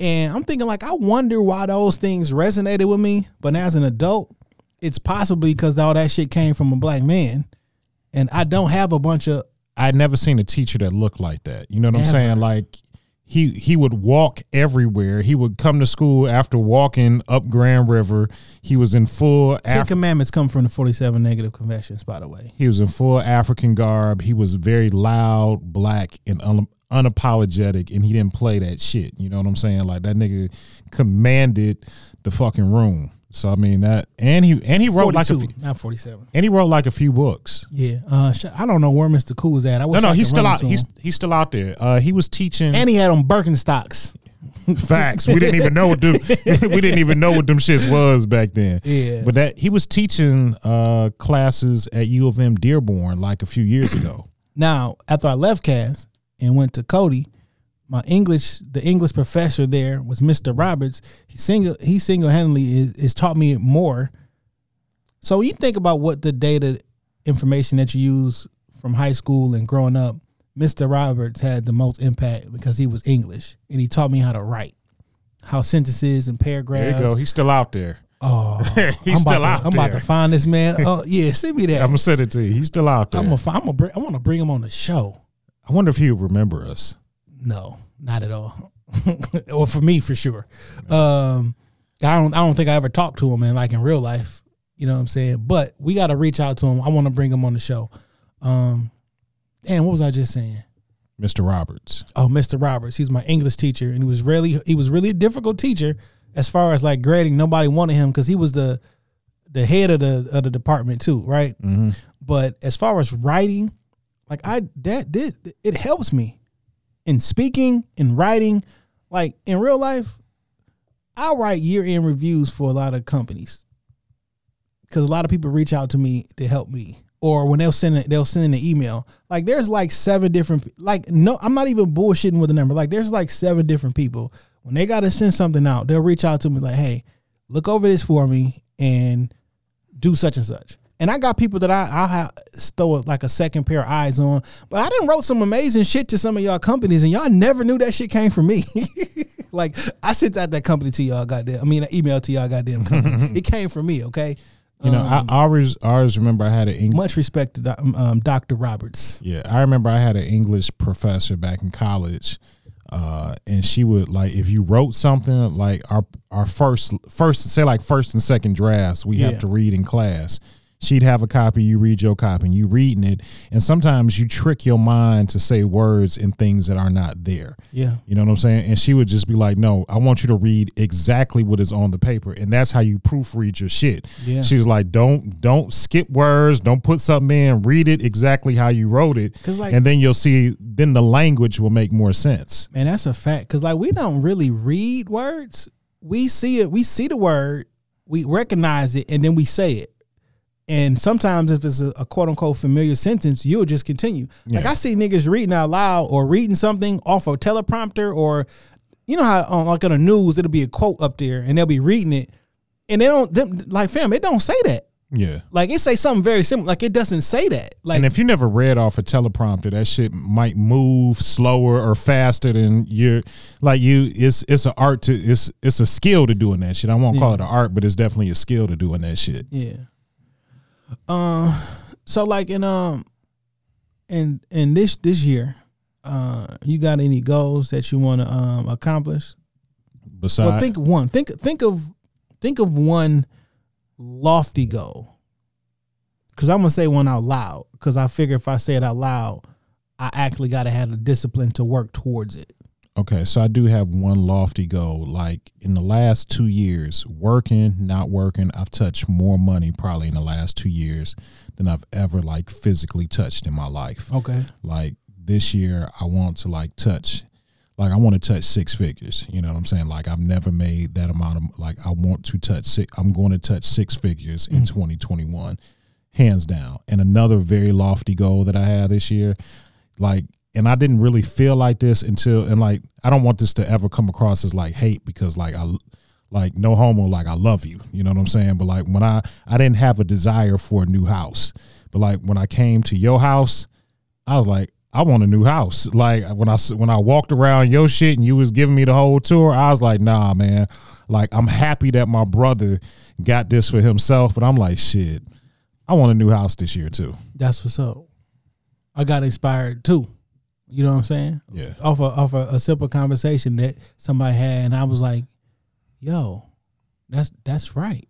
And I'm thinking, like, I wonder why those things resonated with me. But as an adult, it's possibly because all that shit came from a black man, and I don't have a bunch of. I'd never seen a teacher that looked like that. You know what I'm saying? Like he he would walk everywhere. He would come to school after walking up Grand River. He was in full Ten Af- Commandments come from the 47 negative confessions, by the way. he was in full African garb. He was very loud, black, and un- unapologetic, and he didn't play that shit. You know what I'm saying? Like that nigga commanded the fucking room. So I mean that, and he and he wrote like a 42, few, not 47. and he wrote like a few books. Yeah, uh, I don't know where Mr. Cool is at. I wish No, no, I he's still out. He's him. he's still out there. Uh, he was teaching. and he had on Birkenstocks. *laughs* Facts. We didn't even know what them, *laughs* we didn't even know what them shits was back then. Yeah. But that he was teaching uh classes at U of M Dearborn like a few years ago. Now, after I left Cass and went to Cody, my English, the English professor there was Mr. Roberts. He single he single handedly is, is taught me more. So you think about what the data information that you use from high school and growing up, Mr. Roberts had the most impact because he was English and he taught me how to write, how sentences and paragraphs. There you go. He's still out there. Oh, *laughs* He's I'm still to, out I'm about to find this man. *laughs* Oh yeah, send me that. I'm I'm gonna send it to you. He's still out there. gonna, I'm gonna bring, I want to bring him on the show. I wonder if he would remember us. No, not at all. *laughs* or for me, for sure. Um, I don't. I don't think I ever talked to him in like in real life. You know what I'm saying? But we got to reach out to him. I want to bring him on the show. Um, and what was I just saying? Mr. Roberts. Oh, Mr. Roberts. He's my English teacher, and he was really he was really a difficult teacher as far as like grading. Nobody wanted him because he was the the head of the of the department too, right? hmm But as far as writing, like I that did it helps me in speaking and writing. Like in real life, I write year end reviews for a lot of companies because a lot of people reach out to me to help me. Or when they'll send it, they'll send an email. Like there's like seven different. Like no, I'm not even bullshitting with the number. Like there's like seven different people. When they got to send something out, they'll reach out to me like, "Hey, look over this for me and do such and such." And I got people that I I have throw like a second pair of eyes on. But I didn't wrote some amazing shit to some of y'all companies, and y'all never knew that shit came from me. *laughs* like I sent out that company to y'all, goddamn. I mean, an email to y'all, goddamn company. *laughs* it came from me. Okay. You know, I, I always I always remember I had an English. Much respect to Doc- um, Dr. Roberts. Yeah, I remember I had an English professor back in college, uh, and she would like if you wrote something like our our first first say like first and second drafts we Yeah. have to read in class. She'd have a copy, you read your copy, and you reading it, and sometimes you trick your mind to say words and things that are not there. Yeah. You know what I'm saying? And she would just be like, "No, I want you to read exactly what is on the paper, and that's how you proofread your shit." Yeah. She was like, "Don't don't skip words, don't put something in, read it exactly how you wrote it, 'Cause, like- and then you'll see. Then the language will make more sense." And that's a fact. Cause like we don't really read words. We see it, we see the word, we recognize it, and then we say it. And sometimes if it's a, a quote unquote familiar sentence, you'll just continue. Like I see niggas reading out loud or reading something off a teleprompter or you know how on like on the news it'll be a quote up there and they'll be reading it and they don't them, like fam, it don't say that. Yeah. Like it say something very similar. Like it doesn't say that. Like And if you never read off a teleprompter, that shit might move slower or faster than you're like you. It's it's an art to it's it's a skill to doing that shit. I won't call it an art, but it's definitely a skill to doing that shit. Yeah. Um. So like in um, in in this this year, uh, you got any goals that you want to um accomplish? Besides, well, think one. Think think of think of one lofty goal. Cause I'm gonna say one out loud. Cause I figure if I say it out loud, I actually got to have the discipline to work towards it. Okay, so I do have one lofty goal. Like in the last two years, working, not working, I've touched more money probably in the last two years than I've ever like physically touched in my life. Okay. Like this year, I want to like touch, like I want to touch six figures. You know what I'm saying? Like I've never made that amount of like I want to touch six. I'm going to touch six figures in mm. 2021, hands down. And another very lofty goal that I had this year, like and I didn't really feel like this until and like I don't want this to ever come across as like hate because like I like no homo like I love you. You know what I'm saying? But like when I I didn't have a desire for a new house. But like when I came to your house I was like I want a new house. Like when I when I walked around your shit and you was giving me the whole tour I was like nah man. Like I'm happy that my brother got this for himself but I'm like shit I want a new house this year too. That's what's up. I got inspired too. You know what I'm saying? Yeah. Off a off a, a simple conversation that somebody had, and I was like, "Yo, that's that's right.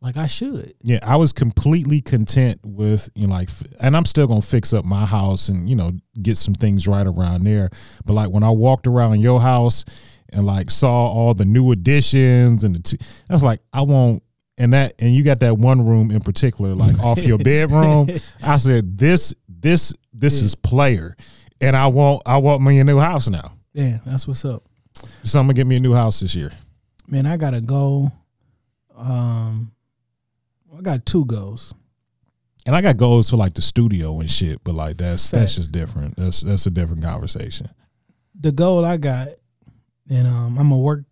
Like I should." Yeah, I was completely content with you know like, and I'm still gonna fix up my house and you know get some things right around there. But like when I walked around your house and like saw all the new additions and the, t- I was like, I won't. And that, and you got that one room in particular, like off your *laughs* bedroom. I said, this, this, this is player, and I want, I want me a new house now. Yeah, that's what's up, So I'm gonna get me a new house this year. man. I gotta go. Um, I got two goals. And I got goals for like the studio and shit, but like that's that's just different. That's that's a different conversation. The goal I got, and um, I'm gonna work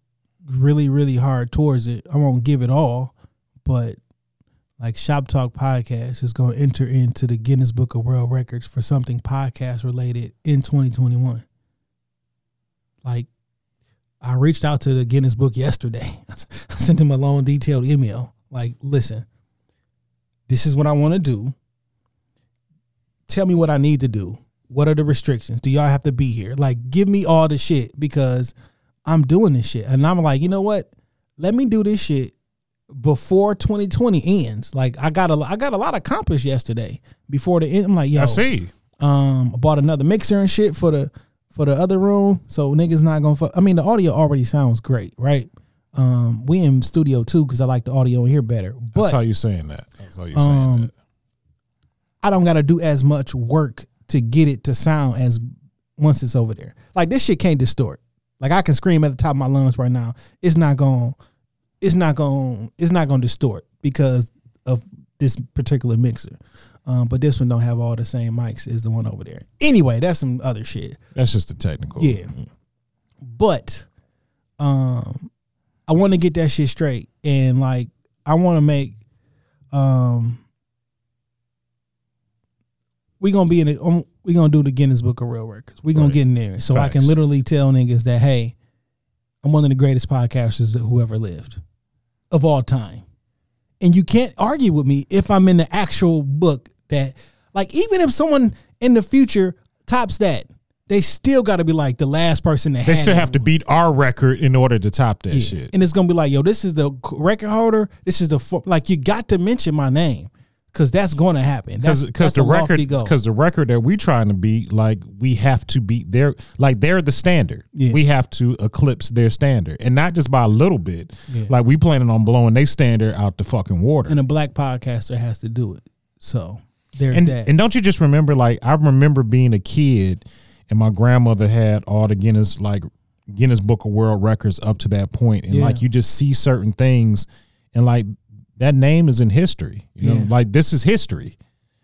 really, really hard towards it. I won't give it all, but like Shop Talk Podcast is going to enter into the Guinness Book of World Records for something podcast related in 2021. Like, I reached out to the Guinness Book yesterday. *laughs* I sent him a long, detailed email. Like, listen, this is what I want to do. Tell me what I need to do. What are the restrictions? Do y'all have to be here? Like, give me all the shit because I'm doing this shit. And I'm like, you know what? Let me do this shit before 2020 ends. Like I got a I got a lot accomplished yesterday before the end. I'm like, yo, I see. um, I bought another mixer and shit for the for the other room. So niggas not gonna. Fuck. I mean, the audio already sounds great, right? Um, we in studio too because I like the audio in here better. That's how you saying that. That's how you saying um, that. I don't got to do as much work to get it to sound as once it's over there. Like this shit can't distort. Like I can scream at the top of my lungs right now. It's not going. It's not going. It's not going to distort because of this particular mixer. Um, but this one don't have all the same mics as the one over there. Anyway, that's some other shit. That's just the technical. Yeah. But um I want to get that shit straight and like I want to make um we gonna be in it. Um, we gonna do the Guinness Book of Real Records. We gonna Right. get in there, so I can literally tell niggas that hey, I'm one of the greatest podcasters that who ever lived, of all time. And you can't argue with me if I'm in the actual book that, like, even if someone in the future tops that, they still got to be like the last person that They still have to beat our record in order to top that Yeah. shit. And it's gonna be like, yo, this is the record holder. This is the like you got to mention my name because that's going to happen. That's because the record because the record that we're trying to beat like we have to beat their like they're the standard Yeah. we have to eclipse their standard and not just by a little bit Yeah. like we planning on blowing their standard out the fucking water and a black podcaster has to do it. So there's and, that. and don't you just remember like i remember being a kid and my grandmother had all the guinness like guinness book of world records up to that point and Yeah. like you just see certain things and like that name is in history you know Yeah. like this is history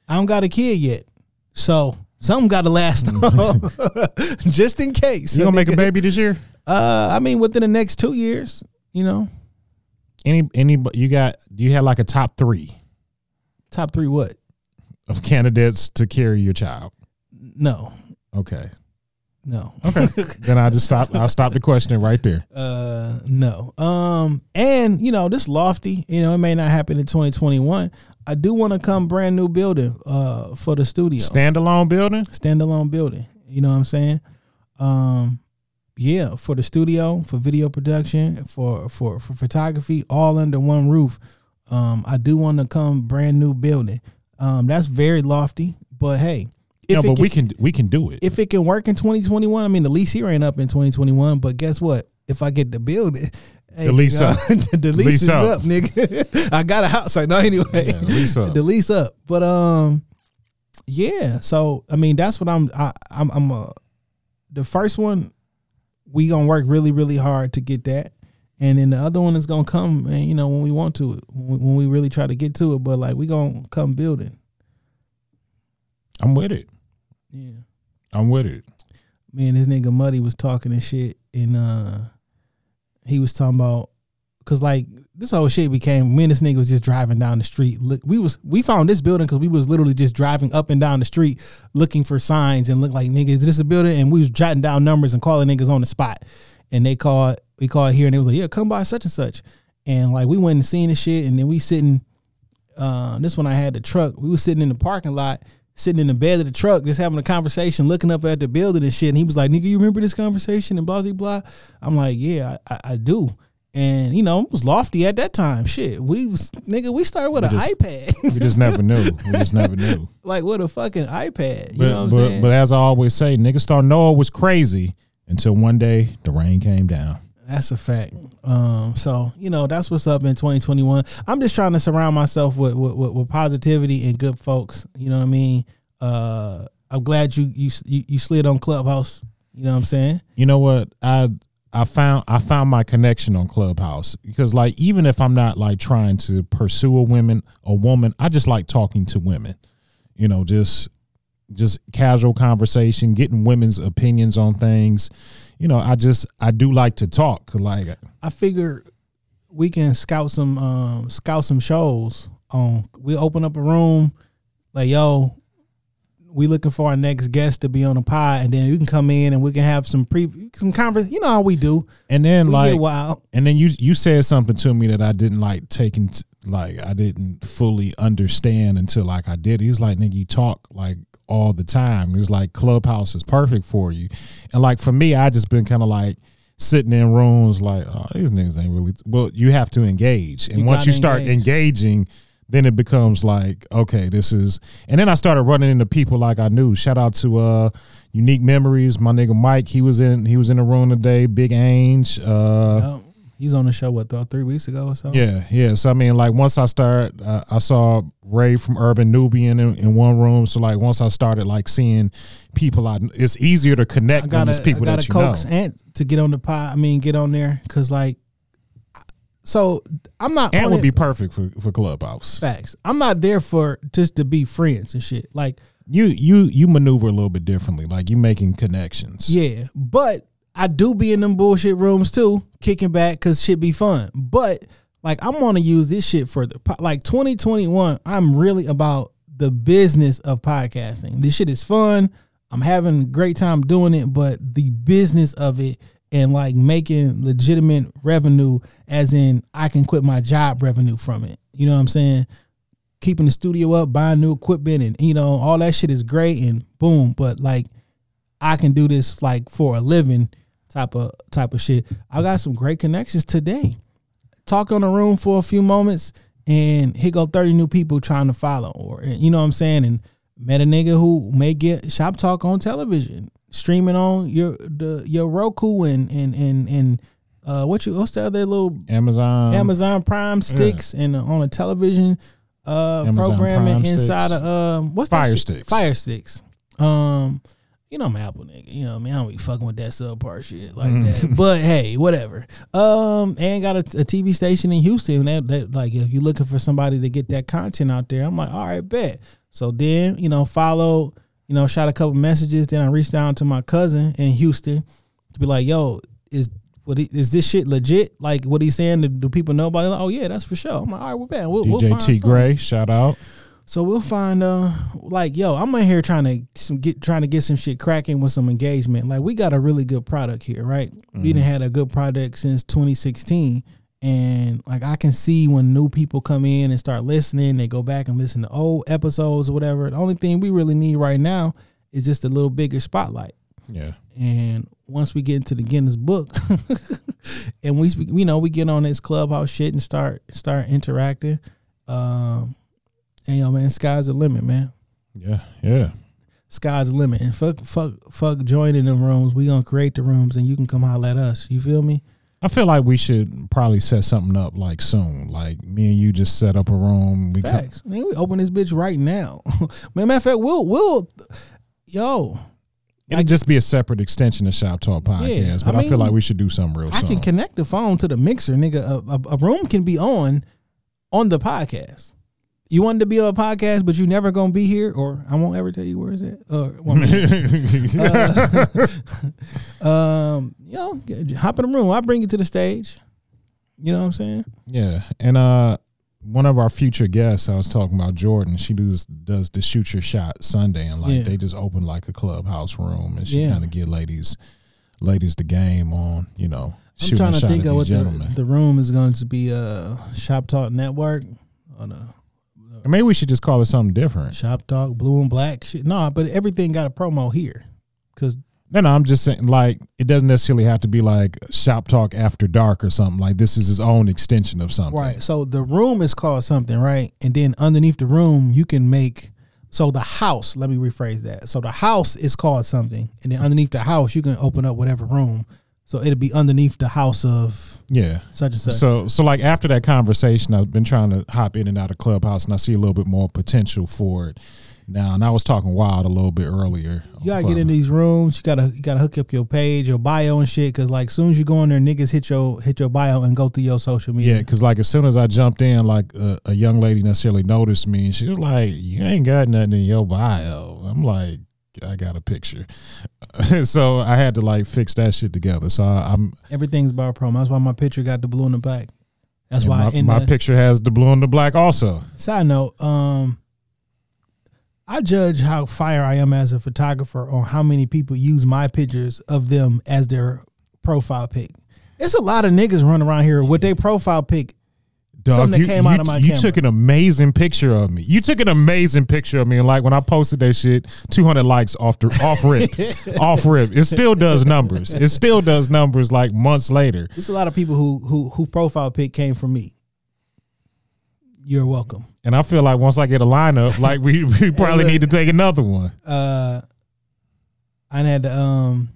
I don't got a kid yet, so something got to last, *laughs* *laughs* just in case. you gonna make a *laughs* baby this year Uh, I mean, within the next two years, you know, any any you got do you have like a top three top three. What? of candidates to carry your child No, okay no. okay then i just stop i'll stop the question right there Uh, no. Um, and you know, this lofty, you know, it may not happen in 2021. I do want to come brand new building, uh, for the studio, standalone building standalone building. You know what I'm saying? Um, yeah, for the studio, for video production, for for for photography, all under one roof. Um, I do want to come brand new building. Um, that's very lofty, but hey, no but can- we can we can do it if it can work in 2021, I mean, the lease here ain't up in 2021, but guess what? If I get the building, *laughs* hey, The lease nigga, up. *laughs* the lease, Lease is up. up, nigga. *laughs* I got a house. I know anyway. Yeah, the lease up. the lease up. But um, yeah. So I mean, that's what I'm. I, I'm. I'm. Uh, the first one, we gonna work really, really hard to get that, and then the other one is gonna come, and you know, when we want to, when, when we really try to get to it. But like, we gonna come building. i'm with it Yeah. i'm with it man, this nigga Muddy was talking and shit, and uh, he was talking about because like this whole shit became me and this nigga was just driving down the street. Look, we was we found this building because we was literally just driving up and down the street looking for signs and look like nigga, is this a building? And we was jotting down numbers and calling niggas on the spot. And they called, we called here and they was like, yeah, come by such and such. And like we went and seen the shit, and then we sitting. Uh, this one I had the truck. We was sitting in the parking lot, sitting in the bed of the truck, just having a conversation, looking up at the building and shit. And he was like, "Nigga, you remember this conversation?" And blah blah blah. I'm like, "Yeah, I, I, I do." And you know, it was lofty at that time. Shit, we was nigga. We started with We an just- iPad. we just *laughs* never knew we just never knew *laughs* like with a fucking iPad. You but, know what I'm but, saying? but as i always say niggas thought noah was crazy until one day the rain came down That's a fact. Um, so you know that's what's up in 2021. I'm just trying to surround myself with with, with, with positivity and good folks. You know what I mean? Uh, I'm glad you you you slid on Clubhouse. You know what I'm saying? you know what i i found i found my connection on clubhouse because like even if i'm not like trying to pursue a woman a woman i just like talking to women you know just just casual conversation getting women's opinions on things you know i just i do like to talk like I figure we can scout some um scout some shows on. We open up a room, like yo, we looking for our next guest to be on the pod, and then you can come in and we can have some pre some convers. You know how we do. and then We like wild. and then you you said something to me that I didn't like taking t- like I didn't fully understand until like I did. He's like, nigga, you talk like all the time. It's like Clubhouse is perfect for you. And like for me, I just been kind of like sitting in rooms like, oh, these niggas ain't really well, you have to engage. And You once you start engage. engaging, then it becomes like, okay, this is and then I started running into people like I knew. Shout out to uh Unique Memories, my nigga Mike. He was in he was in the room today, Big Ange, uh Oh, he's on the show what though three weeks ago or so. yeah, yeah. So I mean, like once I start, uh, I saw Ray from Urban Nubian in, in one room. So like once I started like seeing people, I it's easier to connect I when gotta it's people gotta that you know. coax Ant to get on the pod. I mean, get on there because like, so I'm not. Ant would it- be perfect for for Clubhouse. facts. I'm not there for just to be friends and shit. Like, You you you maneuver a little bit differently. Like you making connections. yeah, but I do be in them bullshit rooms too, kicking back because shit be fun. But like, I'm gonna use this shit for the like 2021. I'm really about the business of podcasting. This shit is fun. I'm having a great time doing it, but the business of it and like making legitimate revenue, as in I can quit my job revenue from it. You know what I'm saying? Keeping the studio up, buying new equipment, and you know all that shit is great and boom. But like, I can do this like for a living type of type of shit. I got some great connections today. Talk on the room for a few moments, and here go thirty new people trying to follow, or you know what I'm saying, and met a nigga who may get shop talk on television, streaming on your the your Roku and and and and uh what you what's the other little Amazon. Amazon Prime sticks and on a television uh Amazon programming Prime inside sticks. of um what's Fire sticks. Fire sticks. Um you know I'm Apple nigga. You know what I mean? I don't be fucking with that subpar shit like that. *laughs* But hey, whatever. Um and got a, a TV station in Houston that, that like if you're looking for somebody to get that content out there, I'm like, all right, bet. So then, you know, follow, you know, shot a couple messages. Then I reached out to my cousin in Houston to be like, yo, is what he, is this shit legit? Like what he's saying? Do, do people know about it? Like, oh yeah, that's for sure. I'm like, all right. We'll, we'll DJ find T something. Gray, shout out. So we'll find uh like yo, I'm in here trying to some get trying to get some shit cracking with some engagement. Like we got a really good product here, right? We didn't had a good product since 2016. And like I can see when new people come in and start listening, they go back and listen to old episodes or whatever. The only thing we really need right now is just a little bigger spotlight. Yeah. And once we get into the Guinness book, *laughs* and we you know we get on this clubhouse shit and start start interacting, um, and yo man, sky's the limit, man. Yeah. Yeah. Sky's the limit, and fuck fuck fuck joining them rooms. We gonna create the rooms, and you can come holler at us. You feel me? I feel like we should probably set something up like soon. Like me and you just set up a room. We come, Facts. I mean, we open this bitch right now. *laughs* man, matter of fact, we'll we'll yo. it'll just be a separate extension of Shop Talk podcast. Yeah, but I I, feel like we should do something real soon. I soon. can connect the phone to the mixer, nigga. A, a, a room can be on on the podcast. You wanted to be on a podcast, but you never gonna be here, or I won't ever tell you where it's at. Or well, I um, you know, hop in the room. I bring you to the stage. You know what I'm saying? yeah, and uh, one of our future guests, I was talking about Jordan. She does does the shoot your shot Sunday, and like Yeah. they just open like a clubhouse room, and she Yeah. kind of get ladies ladies the game on. You know, I'm trying to think of what the, the room is going to be. Uh, Shop Talk Network on a Or maybe we should just call it something different. Shop Talk Blue and Black shit. No, but everything got a promo here because No, no, I'm just saying, like, it doesn't necessarily have to be like Shop Talk After Dark or something. Like, this is his own extension of something. Right. So the room is called something, right? And then underneath the room, you can make. So the house, let me rephrase that. So the house is called something, and then underneath the house, you can open up whatever room. So it'll be underneath the house of Yeah. such and such. So, so like after that conversation, I've been trying to hop in and out of Clubhouse, and I see a little bit more potential for it now. And I was talking wild a little bit earlier. you gotta get in these rooms. You gotta you gotta hook up your page, your bio and shit. Cause like as soon as you go in there, niggas hit your hit your bio and go through your social media. Yeah, because like as soon as I jumped in, like a, a young lady necessarily noticed me, and she was like, "You ain't got nothing in your bio." I'm like, "I got a picture," *laughs* so I had to like fix that shit together. So I, I'm Everything's about promo. That's why my picture got the blue and the black. That's why my, my the, picture has the blue and the black also. Side note, um, I judge how fire I am as a photographer on how many people use my pictures of them as their profile pic. It's a lot of niggas running around here with their profile pic. Something that you, came out of my You camera. took an amazing picture of me. You took an amazing picture of me, and like when I posted that shit, two hundred likes off the off rip, *laughs* off rip. It still does numbers. It still does numbers like months later. There's a lot of people who who who profile pic came from me. You're welcome. And I feel like once I get a lineup, like we, we probably look. need to take another one. Uh, I had to um.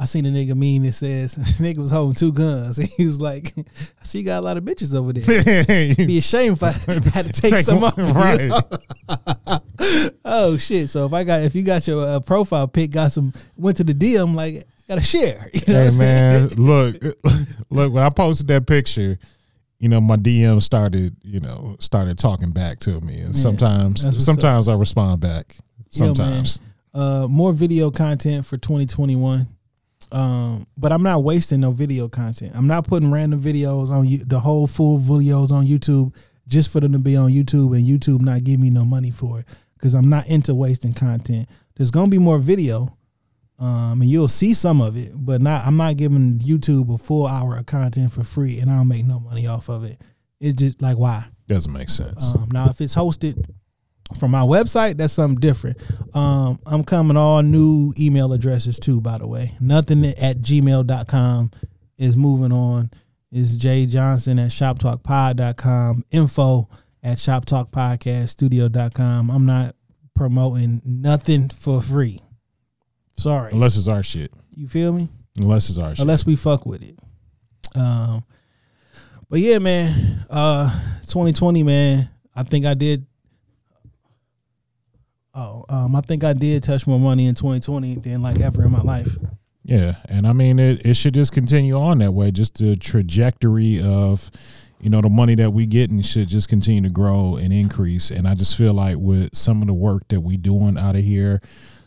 I seen a nigga mean that says *laughs* nigga was holding two guns. And *laughs* he was like, I see you got a lot of bitches over there. *laughs* be ashamed if I had to take, Take some off. you right. know? oh shit! So if I got if you got your uh, profile pic, got some went to the DM, like got to share. You know hey what I'm man, look, look. When I posted that picture, you know my DM started, you know, started talking back to me, and Yeah, sometimes, sometimes I respond back. Yo. Sometimes, Uh, more video content for 2021. Um, but I'm not wasting no video content. I'm not putting random videos on you, the whole full videos on YouTube just for them to be on YouTube and YouTube not give me no money for it because I'm not into wasting content. There's gonna be more video, um, and you'll see some of it, but not. I'm not giving YouTube a full hour of content for free, and I don't make no money off of it. It's just like why? Doesn't make sense. Um, now, if it's hosted from my website, that's something different. Um, I'm coming all new email addresses too, by the way. Nothing at gmail.com is moving on. Is Jay Johnson at shoptalkpod.com, info at shoptalkpodcaststudio.com. I'm not promoting nothing for free. Sorry. Unless it's our shit. You feel me? Unless it's our shit. unless we fuck with it. Um, but yeah, man, uh, 2020, man, I think I did. Oh, um, I think I did touch more money in 2020 than like ever in my life. Yeah, and I mean it. It should just continue on that way. Just the trajectory of, you know, the money that we getting should just continue to grow and increase. And I just feel like with some of the work that we doing out of here,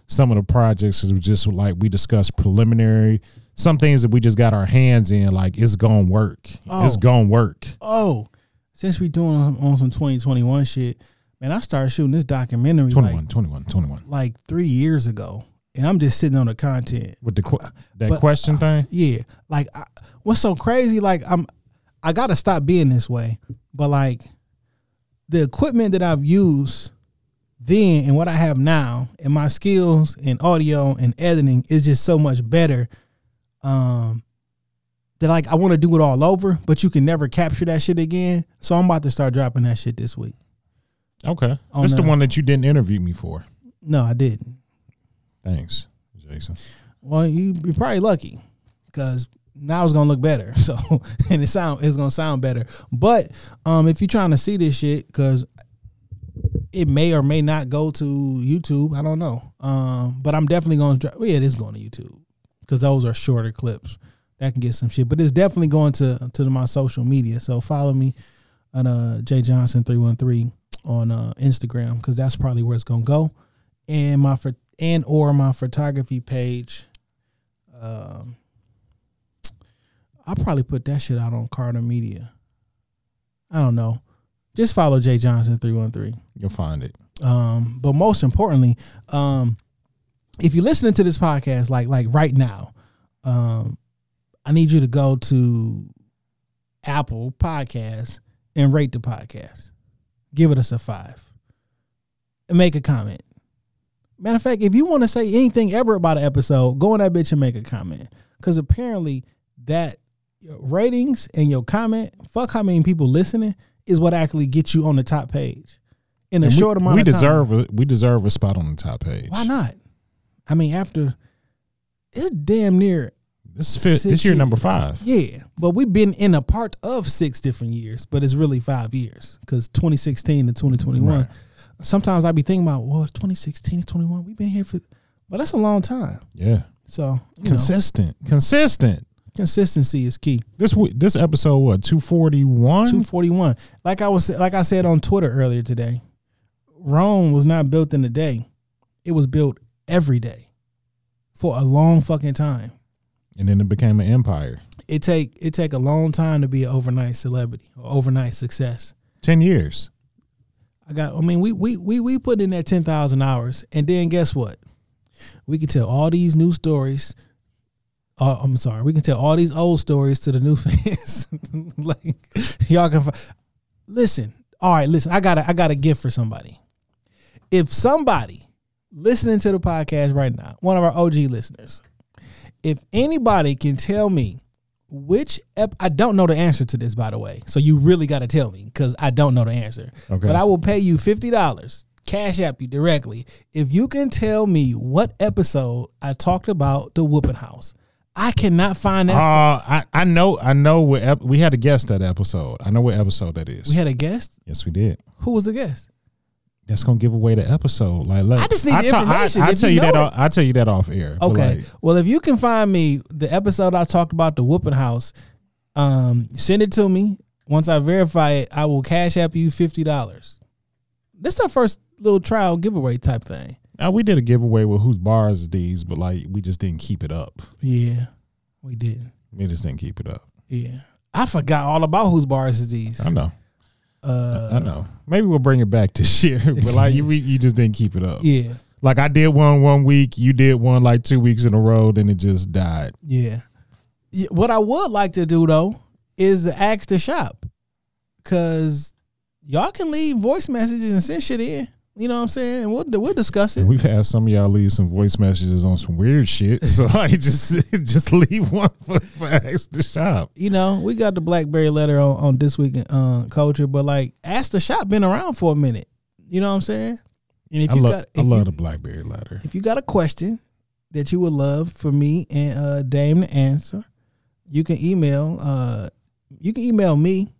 some of the projects is just like we discussed preliminary. Some things that we just got our hands in, like it's gonna work. It's Oh. gonna work. Oh, since we doing on, on some 2021 shit, man, I started shooting this documentary 21, like 21, 21. like three years ago, and I'm just sitting on the content. With the qu- that but- question thing. *sighs* Yeah, like I, what's so crazy? Like I'm, I gotta stop being this way. But like the equipment that I've used then and what I have now, and my skills in audio and editing is just so much better. Um, that like I want to do it all over, but you can never capture that shit again. So I'm about to start dropping that shit this week. Okay, On that's the the- one that you didn't interview me for. No, I didn't. Thanks, Jason. Well, you you're probably lucky because now it's gonna look better. *laughs* So and it sound it's gonna sound better. But um, if you're trying to see this shit, because it may or may not go to YouTube, I don't know. Um, but I'm definitely gonna. dr- Well, yeah, it is going to YouTube because those are shorter clips that can get some shit. But it's definitely going to to my social media. So follow me on uh J Johnson three one three on uh, Instagram because that's probably where it's gonna go, and my pho- and or my photography page. Um, I'll probably put that shit out on Carter Media. I don't know. Just follow Jay Johnson three one three. You'll find it. Um, but most importantly, um, if you're listening to this podcast, like like right now, um, I need you to go to Apple Podcast and rate the podcast. Give it us a five. And make a comment. Matter of fact, if you want to say anything ever about an episode, go on that bitch and make a comment. Because apparently that ratings and your comment, fuck how many people listening, is what actually gets you on the top page in a And we- short amount we of time. deserve a, we deserve a spot on the top page. Why not? I mean, after it's damn near This is fifth, this year number five. yeah, but we've been in a part of six different years, but it's really five years because 2016 to 2021. Right. Sometimes I be thinking about well, 2016 to 21. We've been here for, but that's a long time. Yeah, So you know, consistent, consistent. consistency is key. This this episode what two forty one? 241. Like I was like I said on Twitter earlier today, Rome was not built in a day. It was built every day for a long fucking time. And then it became an empire. It take it take a long time to be an overnight celebrity or overnight success. Ten years. I got I mean we we we we put in that 10,000 hours and then guess what? We can tell all these new stories uh, I'm sorry. We can tell all these old stories to the new *laughs* fans. *laughs* like y'all can listen. All right, listen. I got I got a gift for somebody. If somebody listening to the podcast right now, one of our OG listeners, if anybody can tell me which ep- I don't know the answer to this, by the way. So you really got to tell me because I don't know the answer. Okay. But I will pay you fifty dollars, cash app you directly, if you can tell me what episode I talked about the whooping house. I cannot find Uh, that. I I know I know what ep- we had a guest that episode. I know what episode that is. we had a guest. yes, we did. Who was the guest? That's gonna give away the episode. Like, let, I just need the ta- information. I, If tell you that. Off, I tell you that off air. Okay. like, well, if you can find me the episode I talked about the whooping house, um, send it to me. Once I verify it, I will cash app you fifty dollars. This is our first little trial giveaway type thing. uh, we did a giveaway with whose bars is these, but like we just didn't keep it up. Yeah, we did. We just didn't keep it up. Yeah, I forgot all about whose bars is these. I know. Uh, I know. Maybe we'll bring it back *laughs* this year, but like you, you just didn't keep it up. yeah, Like I did one one week, you did one like two weeks in a row, then it just died. yeah. Yeah, What I would like to do though is to ask the shop, cause y'all can leave voice messages and send shit in. You know what I'm saying? We'll we'll discuss it. We've had some of y'all leave some voice messages on some weird shit, *laughs* so like just *laughs* just leave one for, for ask the shop. you know, we got the BlackBerry letter on, on this week in uh, culture, but like, ask the shop been around for a minute. You know what I'm saying? And if I you love got, I love you, the BlackBerry letter. if you got a question that you would love for me and uh, Dame to answer, you can email. Uh, you can email me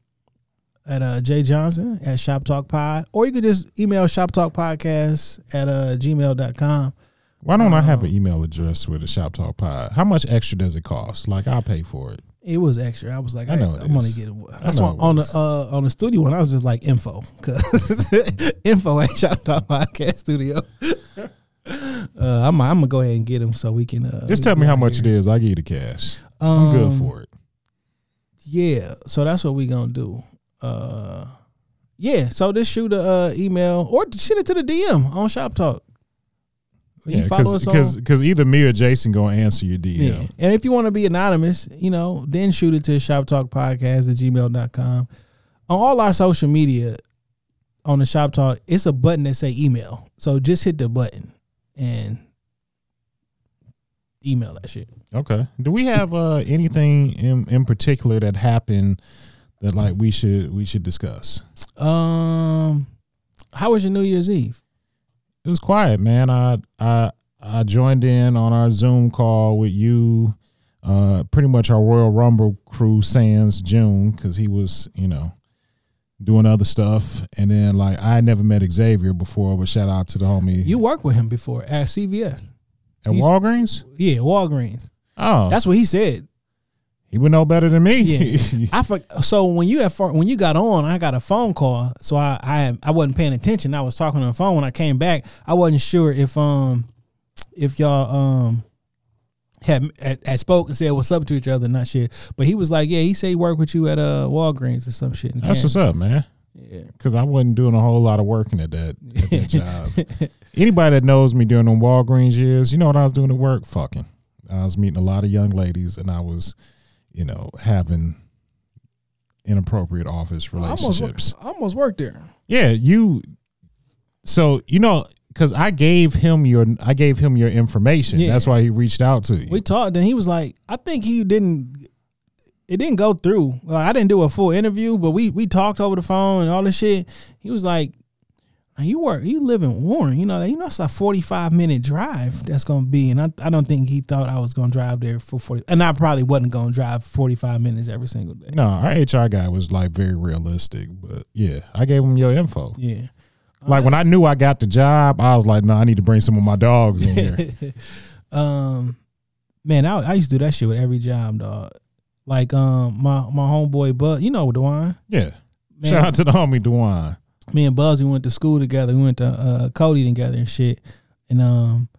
at uh, Jay Johnson at Shop Talk Pod, or you could just email Shop Talk Podcast at uh, gmail.com. Why don't I have Um, an email address with a Shop Talk Pod? How much extra does it cost? Like I'll pay for it. It was extra. I was like, I, I know I'm gonna get it. That's why on the uh, on the studio one, I was just like info, cause *laughs* info at Shop Talk Podcast Studio. *laughs* uh, I'm, I'm gonna go ahead and get them so we can. Uh, Just tell me how much it is. I give you the cash. I'm good for it. Yeah, so that's what we gonna do. Uh, yeah, so just shoot a uh, email or send it to the DM on Shop Talk. You Yeah, follow us because because either me or Jason gonna answer your DM. Yeah. And if you want to be anonymous, you know, then shoot it to Shop Talk Podcast at gmail.com. On all our social media on the Shop Talk, it's a button that say email. So just hit the button and email that shit. Okay. Do we have uh, anything in in particular that happened that like we should we should discuss? Um how was your New Year's Eve? It was quiet, man. I I I joined in on our Zoom call with you, uh, pretty much our Royal Rumble crew, Sans June, because he was you know doing other stuff, and then like I never met Xavier before, but shout out to the homie You worked with him before at CVS. at he's- Walgreens. Yeah, Walgreens. Oh, That's what he said. He would know better than me. Yeah. *laughs* I for, so when you had, when you got on, I got a phone call. So I I I wasn't paying attention. I was talking on the phone. When I came back, I wasn't sure if um if y'all um had, had, had spoke and said what's up to each other. Not shit. But he was like, yeah, he said he worked with you at uh Walgreens or some shit. That's what's up, man. Yeah. because I wasn't doing a whole lot of working at that, *laughs* at that job. Anybody that knows me during the Walgreens years, you know what I was doing at work? Fucking. I was meeting a lot of young ladies, and I was, you know, having inappropriate office I almost, relationships. I almost worked there. Yeah, you. So you know, because I gave him your, I gave him your information. Yeah. That's why he reached out to you. We talked, and he was like, I think he didn't. It didn't go through. Like, I didn't do a full interview, but we we talked over the phone and all this shit. He was like, "Now, "You work, you live in Warren. You know, you know, it's a forty five minute drive that's gonna be." And I I don't think he thought I was gonna drive there for forty. And I probably wasn't gonna drive forty five minutes every single day. no, our HR guy was like very realistic, but yeah, I gave him your info. Yeah. Like when I knew I got the job, I was like, no, I need to bring some of my dogs in here. *laughs* um, man, I, I used to do that shit with every job, dog. Like um, my my homeboy Bud, you know Dewan. Yeah. Man, Shout out to the homie Dewan. Me and Buzz, we went to school together. We went to uh, Cody together and shit. And um,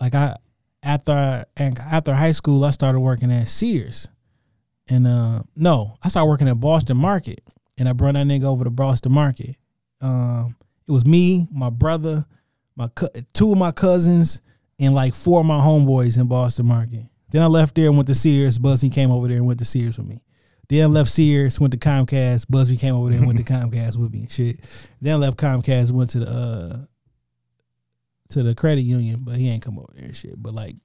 like I after I, after high school, I started working at Sears. And uh, no, I started working at Boston Market, and I brought that nigga over to Boston Market. Um, it was me, my brother, my cou- two of my cousins, and like four of my homeboys in Boston Market. Then I left there and went to Sears. Buzzy came over there and went to Sears with me. Then left Sears, went to Comcast. Busby came over there and went to *laughs* Comcast with me and shit. Then left Comcast, went to the uh to the credit union, but he ain't come over there and shit. But like,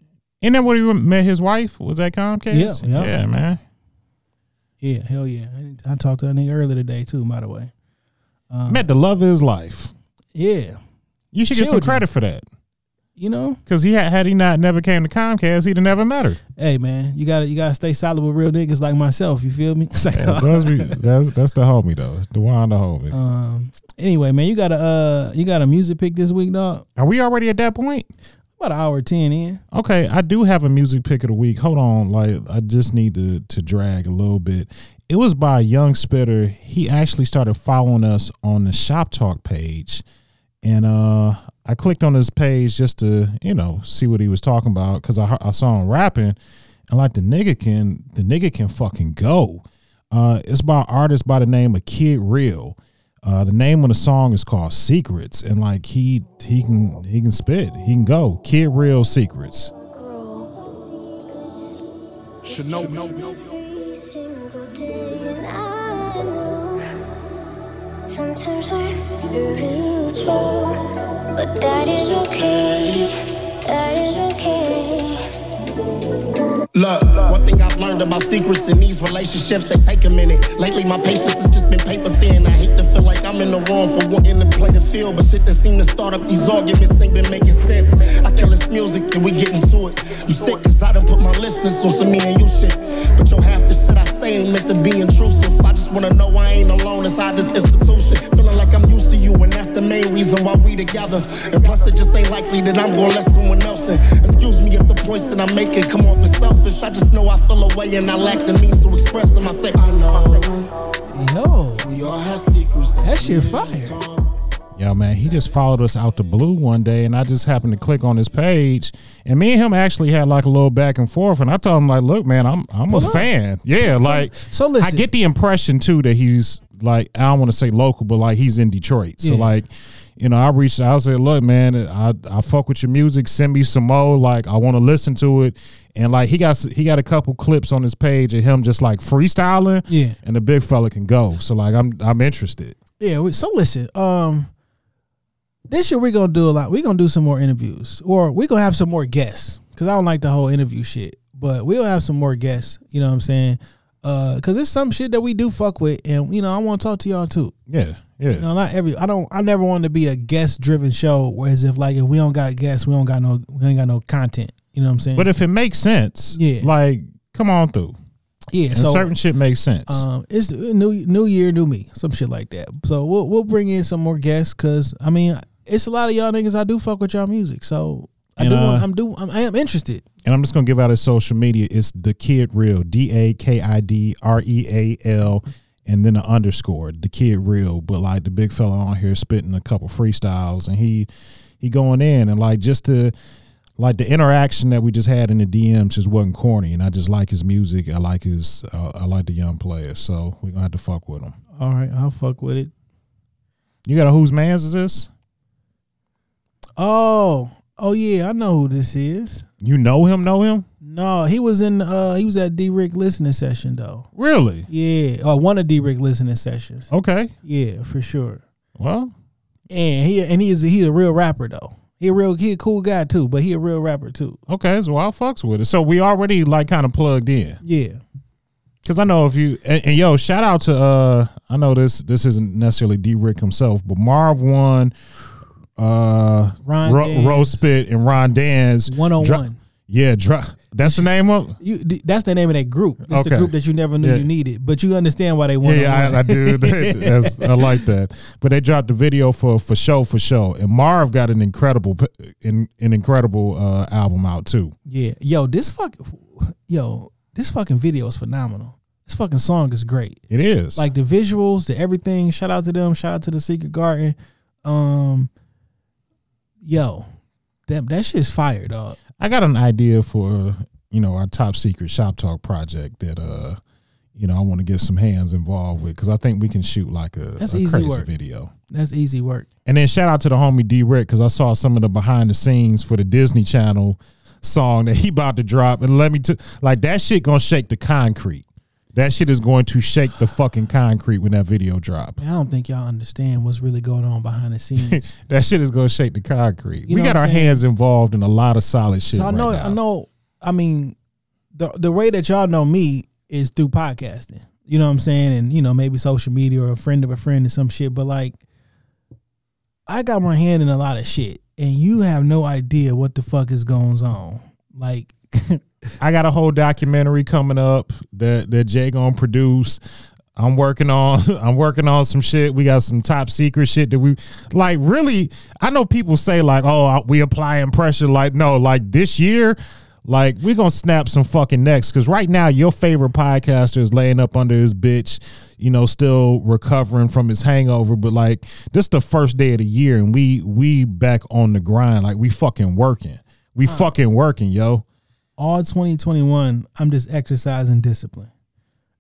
Isn't that where he met his wife? Was that Comcast? Yeah, yeah. yeah man. yeah, hell yeah. I, I talked to that nigga earlier today too, by the way. Um, Met the love of his life. yeah, You should get some credit for that. You know, Because he had, had he not never came to Comcast, he'd have never met her. hey man, you gotta you gotta stay solid with real niggas like myself. You feel me? *laughs* Like, Yeah, Busby, *laughs* that's that's the homie though. Dewan the homie. um. Anyway, man, you got a uh, you got a music pick this week, dog. Are we already at that point? About an hour ten in. Okay, I do have a music pick of the week. Hold on, like I just need to to drag a little bit. It was by young spitter. He actually started following us on the Shop Talk page, and uh, I clicked on his page just to you know see what he was talking about because I I saw him rapping, and like the nigga can the nigga can fucking go. Uh, it's by an artist by the name of Kid Real. Uh, the name of the song is called Secrets, and like he he can he can spit, he can go. Kid Real Secrets. single day and I know Sometimes I'm spiritual But that is okay That is okay Look, one thing I've learned about secrets in these relationships, they take a minute. Lately, my patience has just been paper thin. I hate to feel like I'm in the wrong for wanting to play the field, but shit that seem to start up these arguments ain't been making sense. I kill this music and we get into it. You sick cause I done put my listeners on some me and you shit. But yo, half the shit I say ain't meant to be intrusive. I just wanna know I ain't alone inside this institution. Feeling like I'm used to you, and that's the main reason why we together. And plus, it just ain't likely that I'm gonna let someone else in. Excuse me if the points that I'm making come off as selfish. I just know I feel away and I lack the means to express them. I say, I know Yo, we all have secrets. that that shit fire. Yo, man, he just followed us out the blue one day, and I just happened to click on his page, and me and him actually had like a little back and forth, and I told him like, "Look, man, I'm I'm a fan. Yeah, like, so listen. I get the impression too that he's like, I don't want to say local, but like he's in Detroit. So Yeah. like, you know, I reached out, I said, "Look, man, I I fuck with your music. Send me some more. Like, I want to listen to it." And like he got he got a couple clips on his page of him just like freestyling. Yeah. and the big fella can go. So like, I'm I'm interested. Yeah. we- So listen. Um, this year we're gonna do a lot. We're gonna do some more interviews, or we're gonna have some more guests. Cause I don't like the whole interview shit, but we'll have some more guests. You know what I'm saying? Uh, cause it's some shit that we do fuck with, and you know I want to talk to y'all too. Yeah, yeah. You know, not every. I don't. I never want to be a guest driven show. Whereas if like if we don't got guests, we don't got no. We ain't got no content. You know what I'm saying? But if it makes sense, Yeah. like come on through. yeah. And So certain shit makes sense. Um, it's new new year, new me, some shit like that. So we'll we'll bring in some more guests because I mean it's a lot of y'all niggas I do fuck with y'all music. So I And, do want, uh, I'm do I'm, I am interested. and I'm just gonna give out his social media. It's the kid real, D A K I D R E A L, and then the underscore, the kid real. But like the big fella on here spitting a couple freestyles, and he he going in and like just the like the interaction that we just had in the DMs just wasn't corny, and I just like his music. I like his uh, I like the young players, so we gonna have to fuck with him. All right, I'll fuck with it. You got a whose man's is this? Oh oh yeah, I know who this is. You know him? Know him? No, he was in uh he was at D Rick listening session though. Really? Yeah, or one of D Rick listening sessions. Okay. Yeah, for sure. Well, And he and he is he a real rapper though. He a real he a cool guy too, but he a real rapper too. okay, so I fucks with it. So we already like kind of plugged in. Yeah. Cause I know if you and, and yo, shout out to uh I know this this isn't necessarily D Rick himself, but Marv Won, uh Ron Ro- Rose Spit and Ron Dan's One on dro- one. Yeah, dro- that's the name of You that's the name of that group. It's Okay. the group that you never knew Yeah. you needed, but you understand why they want. Yeah, yeah I, I do. *laughs* That's, I like that. But they dropped the video for for show for show, and Marv got an incredible an, an incredible uh, album out too. yeah, yo, this fucking, yo, this fucking video is phenomenal. This fucking song is great. It is Like the visuals, the everything. Shout out to them. Shout out to the Secret Garden. Um, yo, that that shit's fire, dog. I got an idea for you know our top secret shop talk project that uh you know I want to get some hands involved with because I think we can shoot like a, That's a easy crazy work. video. That's easy work. And then shout out to the homie D Rick because I saw some of the behind the scenes for the Disney Channel song that he about to drop, and let me t- like that shit gonna shake the concrete. That shit is going to shake the fucking concrete when that video drop. I don't think y'all understand what's really going on behind the scenes. *laughs* That shit is gonna shake the concrete. You we got our saying? hands involved in a lot of solid shit. So I know, right I know. I mean, the the way that y'all know me is through podcasting. You know what I'm saying, and you know maybe social media or a friend of a friend or some shit. But like, I got my hand in a lot of shit, and you have no idea what the fuck is going on. Like, I got a whole documentary coming up that that Jay gonna produce. I'm working on *laughs* I'm working on some shit. We got some top secret shit that we like really I know people say like, "Oh, we applying pressure." Like, no, like this year like we going to snap some fucking necks cuz right now your favorite podcaster is laying up under his bitch, you know, still recovering from his hangover, but like this the first day of the year and we we back on the grind like we fucking working. We fucking working, yo. All 2021, I'm just exercising discipline.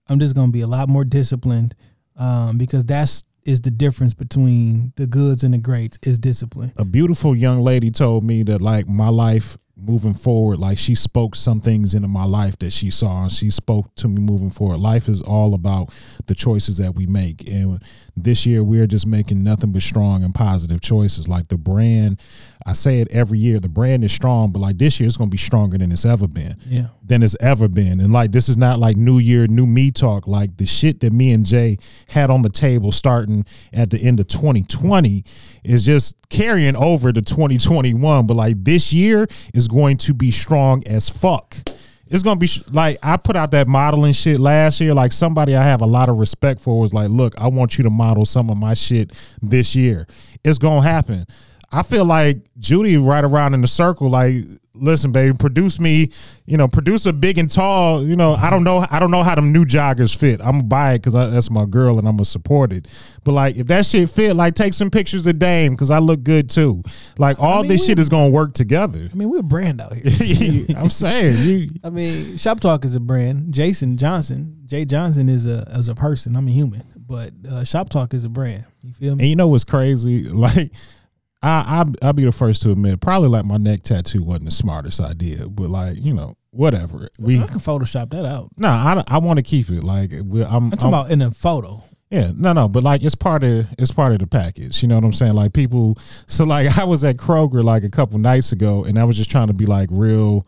I'm just gonna be a lot more disciplined, um, because that's is the difference between the goods and the greats is discipline. a beautiful young lady told me that like my life moving forward like she spoke some things into my life that she saw and she spoke to me moving forward life is all about the choices that we make and this year we're just making nothing but strong and positive choices like the brand i say it every year the brand is strong but like this year it's going to be stronger than it's ever been Yeah. than it's ever been. And like this is not like new year, new me talk. Like the shit that me and Jay had on the table starting at the end of 2020 is just carrying over to 2021. But like this year is going to be strong as fuck. It's gonna be like I put out that modeling shit last year. Like somebody I have a lot of respect for was like, "Look, I want you to model some of my shit this year." It's gonna happen. I feel like Judy right around in the circle. Like, listen, baby, produce me. You know, produce a big and tall. You know, I don't know. I don't know how them new joggers fit. I'm gonna buy it because that's my girl and I'm gonna support it. But like, if that shit fit, like, take some pictures of Dame because I look good too. Like, all mean, this shit is gonna work together. I mean, we're a brand out here. *laughs* I'm saying you. *laughs* I mean, Shop Talk is a brand. Jason Johnson, Jay Johnson is a as a person. I'm a human, but uh, Shop Talk is a brand. You feel me? And you know what's crazy? *laughs* Like, I, I I'll be the first to admit, probably like my neck tattoo wasn't the smartest idea, but like you know, whatever. We I can Photoshop that out. no, I I want to keep it. Like we, I'm, I'm talking I'm- about in a photo. yeah, no, no, but like it's part of it's part of the package. You know what I'm saying? Like people, so like I was at Kroger like a couple nights ago, and I was just trying to be like real.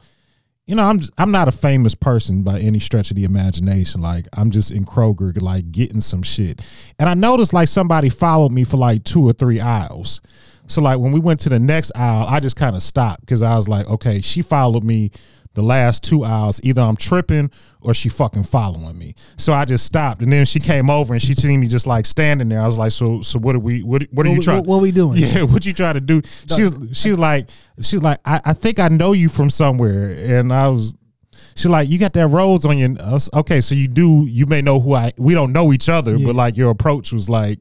You know, I'm I'm not a famous person by any stretch of the imagination. Like I'm just in Kroger, like getting some shit, and I noticed like somebody followed me for like two or three aisles. So like when we went to the next aisle, I just kind of stopped because I was like, okay, she followed me the last two aisles. Either I'm tripping or she fucking following me. So I just stopped, and then she came over and she seen me just like standing there. I was like, so so what are we what what are What you trying? what- what we doing? Yeah, *laughs* what you trying to do? She's she's like she's like I, I think I know you from somewhere, and I was. She's like, you got that rose on your. Okay, so you do. You may know who I. We don't know each other, but like your approach was like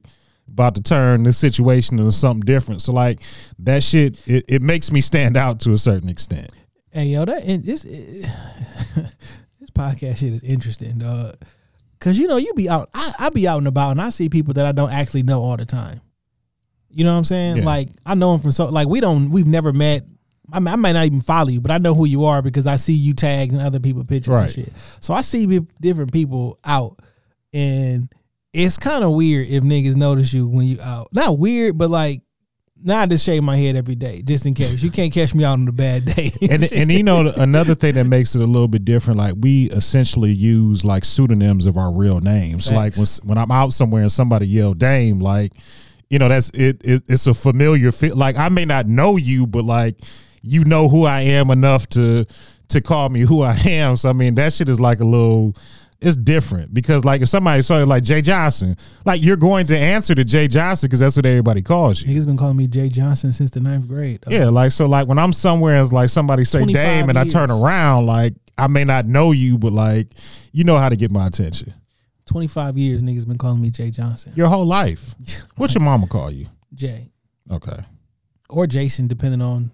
about to turn this situation into something different. So like that shit, it, it makes me stand out to a certain extent. Hey yo, that and this *laughs* this podcast shit is interesting, dog. Cause you know you be out, I, I be out and about, and I see people that I don't actually know all the time. You know what I'm saying? Yeah. Like I know them from so like we don't we've never met. I, mean, I might not even follow you, but I know who you are because I see you tagged in other people' pictures Right. and shit. So I see different people out, and it's kind of weird if niggas notice you when you out. Not weird, but like. Now I just shave my head every day just in case. You can't catch me out on a bad day. *laughs* and and you know another thing that makes it a little bit different like we essentially use like pseudonyms of our real names like when when i'm out somewhere and somebody yell dame like you know that's it, it it's a familiar fit like i may not know you but like you know who i am enough to to call me who i am so i mean that shit is like a little it's different because like if somebody saw you like Jay Johnson, like you're going to answer to Jay Johnson because that's what everybody calls you. Niggas been calling me Jay Johnson since the ninth grade. dog. Yeah, like so, like when I'm somewhere, it's like somebody say 25 Dame, and I turn around, like I may not know you, but like you know how to get my attention. 25 years niggas been calling me Jay Johnson. Your whole life. *laughs* What your mama call you? Jay. Okay, Or Jason, depending on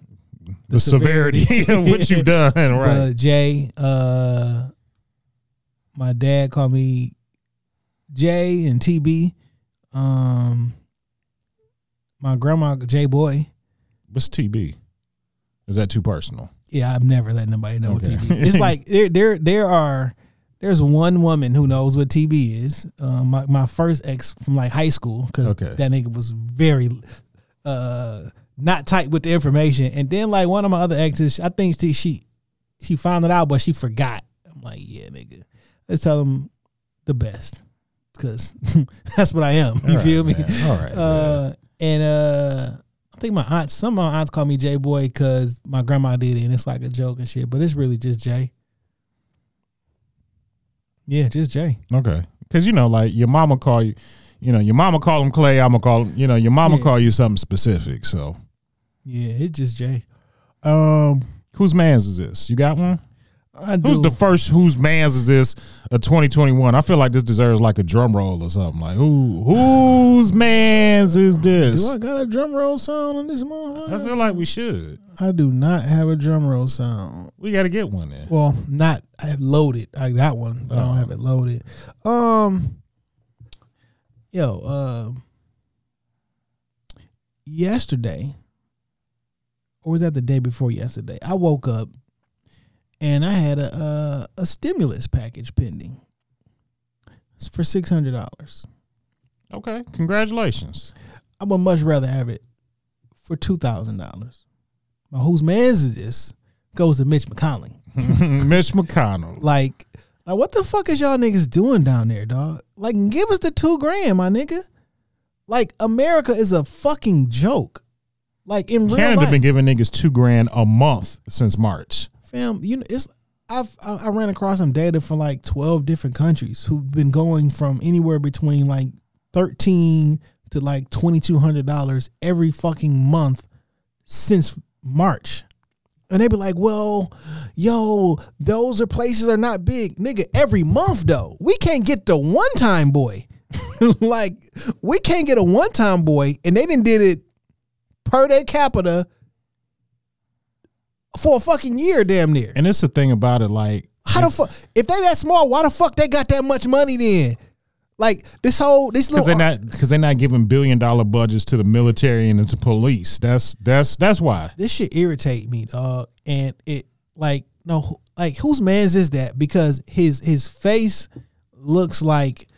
the, severity, *laughs* of what you've *laughs* done, right? uh, Jay. Uh, my dad called me Jay and TB. Um, my grandma J Boy. What's TB? Is that too personal? Yeah, I've never let nobody know Okay. what TB. It's like *laughs* there, there, there are. There's one woman who knows what TB is. Um, my my first ex from like high school because Okay. that nigga was very uh not tight with the information. And then like one of my other exes, I think she she she found it out, but she forgot. I'm like, yeah, nigga, let's tell them the best because *laughs* that's what I am. You All right, feel me? man. All right, Uh, and uh, I think my aunt, some of my aunts call me J Boy because my grandma did it, and it's like a joke and shit. But it's really just Jay. Yeah, just Jay. Okay, because you know, like your mama call you, you know, your mama call him Clay. I'm gonna call him, you know, your mama Yeah. call you something specific. So, Yeah, it's just Jay. Um, whose man's is this? You got one? Who's the first? Whose man's is this? A 2021. I feel like this deserves like a drum roll or something. Like who? Whose man's is this? do I got a drum roll sound on this motherfucker? I feel like we should. I do not have a drum roll sound. We got to get one then. Well, not I have loaded. I got one, but I don't have it loaded. Um, yo, uh, yesterday, or was that the day before yesterday? I woke up and I had a a, a stimulus package pending It's for six hundred dollars. Okay, congratulations. I would much rather have it for two thousand dollars. Now, whose man's is this? Goes to Mitch McConnell. *laughs* Mitch McConnell. Like, like what the fuck is y'all niggas doing down there, dog? Like, give us the two grand, my nigga. Like, America is a fucking joke. Like in real Canada been giving niggas two grand a month since March. Fam. You know, it's I've I, ran across some data for like twelve different countries who've been going from anywhere between like thirteen to like twenty two hundred dollars every fucking month since March. And they be like, well, yo, those are places are not big. Nigga, every month though. We can't get the one time boy. *laughs* like, we can't get a one time boy, and they didn't did it per day capita for a fucking year, damn near. And it's the thing about it, like How the fuck? If they that small, why the fuck they got that much money then? Like this whole this because they're not because they're not giving billion dollar budgets to the military and to police. That's that's that's why. this shit irritate me, dog. And it like no like whose man's is that? Because his his face looks like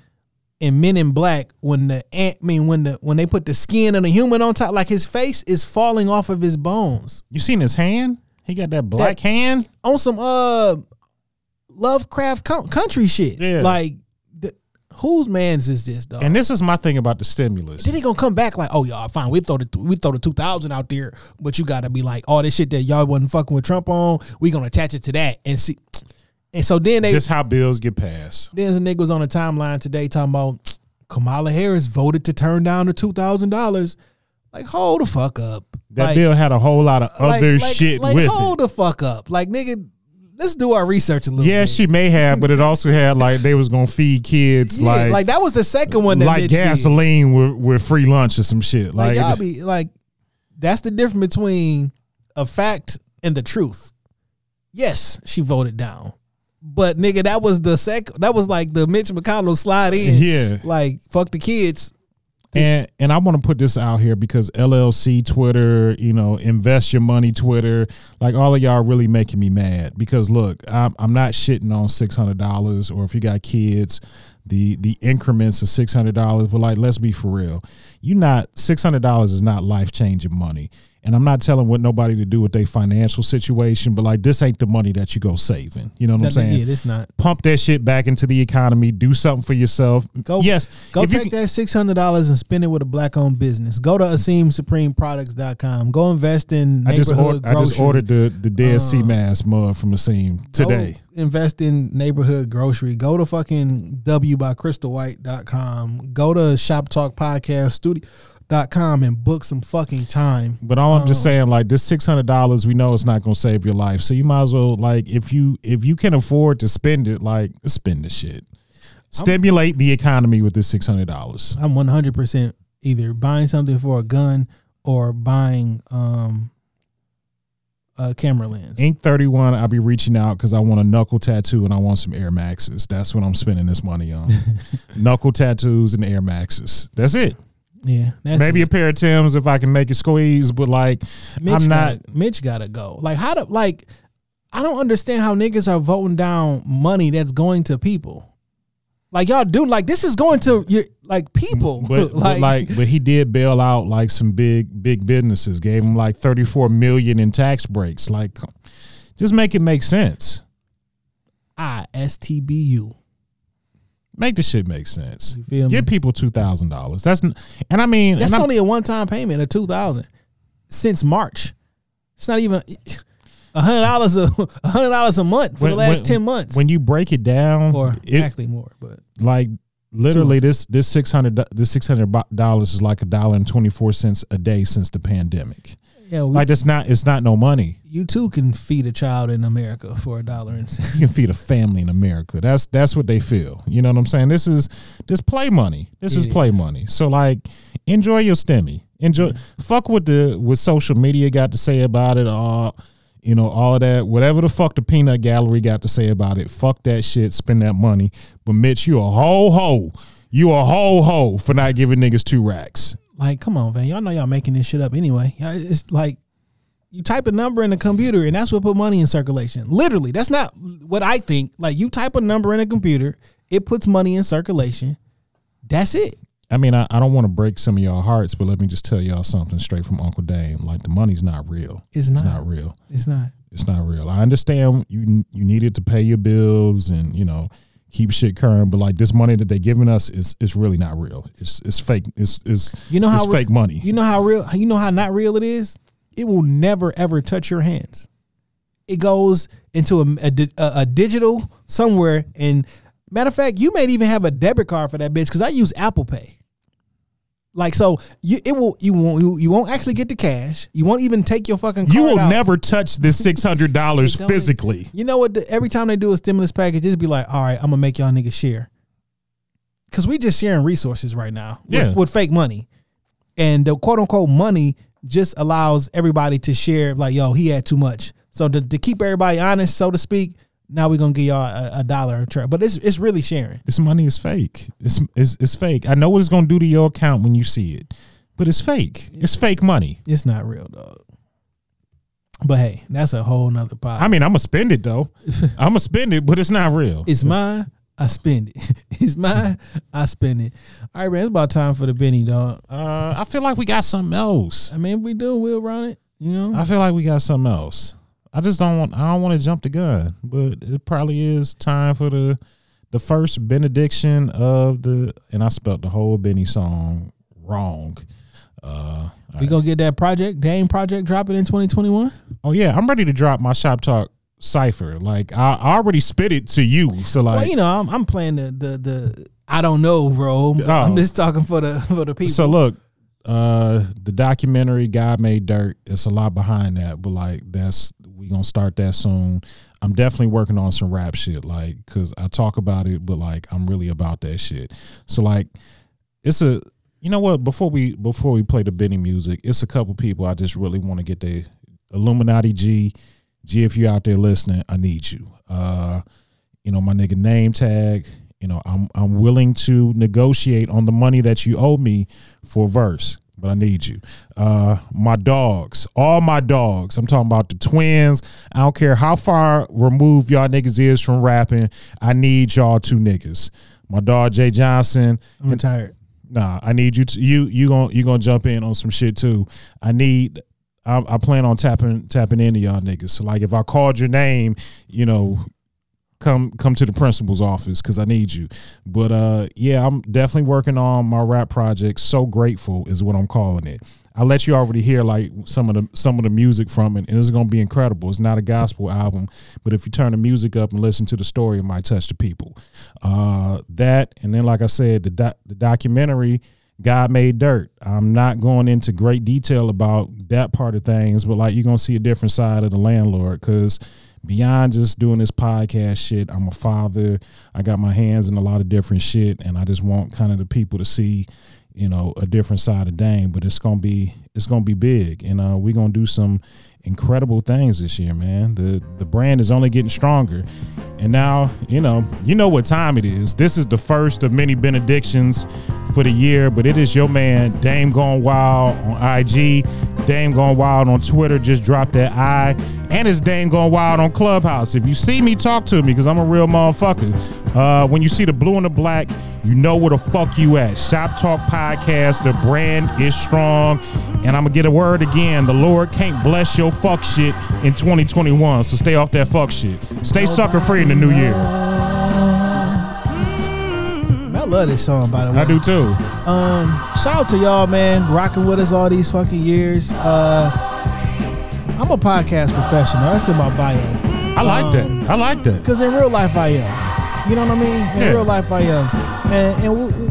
in Men in Black when the ant I mean when the when they put the skin of the human on top, like his face is falling off of his bones You seen his hand? He got that black hand. on some uh Lovecraft co- country shit. Yeah. Like the, whose man's is this, dog? And this is my thing about the stimulus. Then he gonna come back like, oh y'all fine, we throw the we throw the two thousand out there, but you gotta be like, all this shit that y'all wasn't fucking with Trump on, we gonna attach it to that and see. And so then they Just how bills get passed. then the nigga was on the timeline today talking about Kamala Harris voted to turn down the two thousand dollars. Like hold the fuck up. That like, bill had a whole lot of like- other like- shit like, with hold it. the fuck up. Like nigga, let's do our research a little. Yeah, bit. she may have, but it also had like they was gonna feed kids *laughs* Yeah, like like, that was the second one that like gasoline with, with free lunch or some shit. Like, Like, y'all be like, that's the difference between a fact and the truth. Yes, she voted down, but nigga, that was the sec. That was like the Mitch McConnell slide in. yeah. like fuck the kids. And and I want to put this out here because LLC Twitter, you know, invest your money Twitter, like all of y'all really making me mad because look, I'm I'm not shitting on six hundred dollars or if you got kids, the the increments of six hundred dollars. But like, let's be for real, you not six hundred dollars is not life changing money. And I'm not telling what nobody to do with their financial situation, but like this ain't the money that you go saving. You know what I'm saying? yeah, this not. Pump that shit back into the economy. Do something for yourself. Go yes. Go take can- that six hundred dollars and spend it with a black owned business. Go to AsimSupremeProducts.com. Go invest in I just ordered, I just ordered the the Dead Sea Uh, Mass mug from Asim today. Go invest in neighborhood grocery. Go to fucking W by crystalwhite.com. Go to Shop Talk Podcast Studio.com and book some fucking time. But all I'm just Uh-huh. saying, like this six hundred dollars, we know it's not gonna save your life. So you might as well like if you if you can afford to spend it, like spend the shit. Stimulate the economy with this six hundred dollars. I'm 100% either buying something for a gun or buying um a camera lens. Ink thirty one, I'll be reaching out because I want a knuckle tattoo and I want some Air Maxes. That's what I'm spending this money on. *laughs* knuckle tattoos and Air Maxes. That's it. Yeah. Maybe it. a pair of Tims if I can make it squeeze, but like Mitch I'm not Gotta, Mitch gotta go. Like how to like I don't understand how niggas are voting down money that's going to people. Like y'all do like this is going to your like people. But *laughs* but like, but he did bail out like some big big businesses. Gave them like thirty four million in tax breaks. Like, just make it make sense. I S T B U. Make the shit make sense. You feel me? Give people two thousand dollars. That's n- and I mean That's and I'm- only a one time payment of two thousand since March. It's not even a hundred dollars a hundred dollars a month for the last ten months. When you break it down, or it, actually more, but like literally this this six hundred this six hundred dollars is like a dollar and twenty four cents a day since the pandemic. Yeah, we, Like it's not it's not no money. you too can feed a child in America for a dollar and cents. *laughs* you can feed a family in America. That's that's what they feel. You know what I'm saying? This is this play money. This is play is. money. So like enjoy your stimmy. Enjoy fuck what the what social media got to say about it all you know, all of that, whatever the fuck the peanut gallery got to say about it, fuck that shit, spend that money. But Mitch, you a whole hoe. You a whole hoe for not giving niggas two racks. Like, come on, man. Y'all know y'all making this shit up anyway. It's like you type a number in a computer and that's what put money in circulation. Literally, that's not what I think. Like you type a number in a computer, it puts money in circulation. That's it. I mean, I, I don't want to break some of y'all hearts, but let me just tell y'all something straight from Uncle Dame. Like the money's not real. It's not. It's not real. It's not. It's not real. I understand you you needed to pay your bills and you know keep shit current, but like this money that they giving us is is really not real. It's it's fake. It's it's You know how it's re- fake money. You know how real. You know how not real it is. It will never ever touch your hands. It goes into a, a, a- a digital somewhere. And matter of fact, you may even have a debit card for that bitch because I use Apple Pay. Like so, you it will you won't you, won't actually get the cash. You won't even take your fucking. you will out. never touch this *laughs* six hundred dollars It don't even- physically. You know what? The, every time they do a stimulus package, just be like, all right, I'm gonna make y'all niggas share. Cause we just sharing resources right now with, Yeah. with fake money. And the quote unquote money just allows everybody to share, like, yo, he had too much. So to, to keep everybody honest, so to speak, now we're gonna give y'all a, a dollar trade. But it's it's really sharing. This money is fake. It's, it's it's fake. I know what it's gonna do to your account when you see it, but it's fake. It's fake money. It's not real, dog. But hey, that's a whole nother pod. I mean, I'm gonna spend it though. *laughs* I'm gonna spend it, but it's not real. It's mine. I spend it. *laughs* it's mine. I spend it. All right, man. It's about time for the Benny, dog. Uh, I feel like we got something else. I mean, we do. We'll run it. You know. I feel like we got something else. I just don't want. I don't want to jump the gun, but it probably is time for the the first benediction of the. And I spelt the whole Benny song wrong. Uh, We gonna get that project, Dame project, dropping in 2021. oh yeah, I'm ready to drop my shop talk cipher. Like I, I already spit it to you, so like well, you know, I'm, I'm playing the the the I don't know, bro. Oh. I'm just talking for the for the people. So look, uh the documentary God Made Dirt, it's a lot behind that, but like that's we gonna start that soon. I'm definitely working on some rap shit, like cause I talk about it, but like I'm really about that shit. So like it's a you know what, before we before we play the Benny music, it's a couple people I just really want to get the Illuminati G. G if you out there listening, I need you. Uh you know, my nigga name tag. You know, I'm I'm willing to negotiate on the money that you owe me for verse, but I need you. Uh my dogs, all my dogs. I'm talking about the twins. I don't care how far removed y'all niggas is from rapping. I need y'all two niggas. My dog Jay Johnson. I'm tired. Nah, I need you to you you gonna you gonna jump in on some shit too. I need I, I plan on tapping tapping into y'all niggas. So like if I called your name, you know, come come to the principal's office because I need you. But uh yeah, I'm definitely working on my rap project. So grateful is what I'm calling it. I let you already hear like some of the some of the music from it, and it's gonna be incredible. It's not a gospel album, but if you turn the music up and listen to the story, it might touch the people. Uh, that and then, like I said, the the documentary God Made Dirt. I'm not going into great detail about that part of things, but like you're gonna see a different side of the landlord because beyond just doing this podcast shit, I'm a father. I got my hands in a lot of different shit, and I just want kind of the people to see you know a different side of Dame, but it's gonna be it's gonna be big, and uh, we're gonna do some incredible things this year, man. The the brand is only getting stronger, and now you know you know what time it is. This is the first of many benedictions for the year, but it is your man Dame Gone Wild on IG, Dame Gone Wild on Twitter. Just drop that I, and it's Dame Gone Wild on Clubhouse. If you see me, talk to me because I'm a real motherfucker. Uh, when you see the blue and the black, you know where the fuck you at. Shop Talk Podcast, the brand is strong. And I'm gonna get a word again. The Lord can't bless your fuck shit in 2021. So stay off that fuck shit. Stay sucker free in the new year. I love this song, by the way. I do too. Um, shout out to y'all, man, rocking with us all these fucking years. Uh, I'm a podcast professional. That's in my bio. I like Um, that. I like that. Because in real life, I am. You know what I mean? In Yeah. real life, I am. And, and we, we-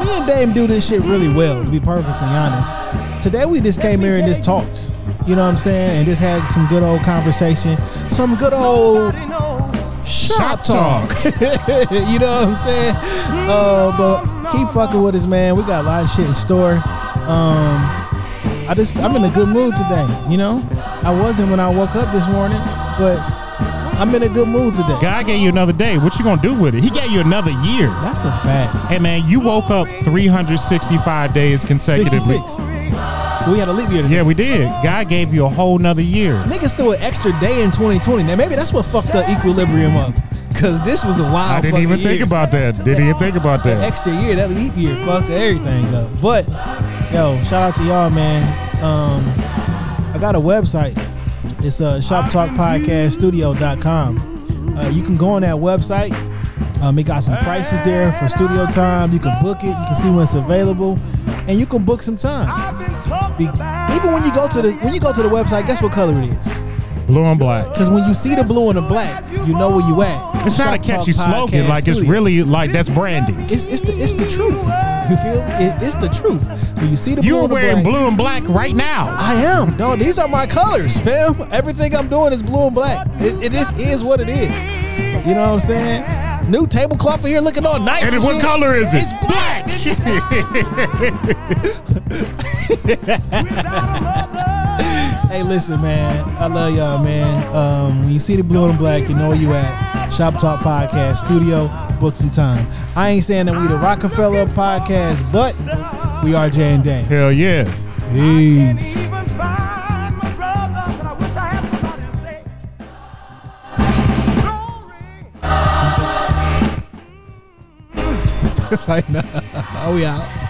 me and Dame do this shit really well, to be perfectly honest. Today, we just came here and just talked. You know what I'm saying? And just had some good old conversation. Some good old shop talk. *laughs* you know what I'm saying? Uh, but keep fucking with us, man. We got a lot of shit in store. Um, I just I'm in a good mood today. You know, I wasn't when I woke up this morning, but I'm in a good mood today. God gave you another day. What you gonna do with it? He gave you another year. That's a fact. Hey man, you woke up 365 days consecutively. 66. We had a leap year today. Yeah, we did. God gave you a whole nother year. Niggas threw an extra day in 2020. Now maybe that's what fucked the equilibrium up. Cause this was a wild. I didn't even year. think about that. Didn't even think about That that. extra year, that leap year, fucked everything up. But yo, shout out to y'all, man. Um, I got a website. It's uh, shoptalkpodcaststudio.com. Uh, you can go on that website. Um, it got some prices there for studio time. You can book it. You can see when it's available, and you can book some time. Be- even when you go to the when you go to the website, guess what color it is? Blue and black. Because when you see the blue and the black, you know where you at. It's not a Shop catchy Talk slogan. Podcast Like it's Studio. really like that's branding. It's it's the it's the truth. You feel? me? It, it's the truth. When you see the blue You're and the wearing black, blue and black right now. I am. No, these are my colors, fam. Everything I'm doing is blue and black. It, it just is what it is. You know what I'm saying? New tablecloth here looking all nice. And and what shit. color is it? It's black. *laughs* hey, listen, man. I love y'all, man. Um, when you see the blue and black, you know where you at. Shop Talk Podcast Studio. Book some time. I ain't saying that we the Rockefeller podcast, but we are J and Dame. Hell yeah. Peace. *laughs* It's like, nah. Oh, yeah.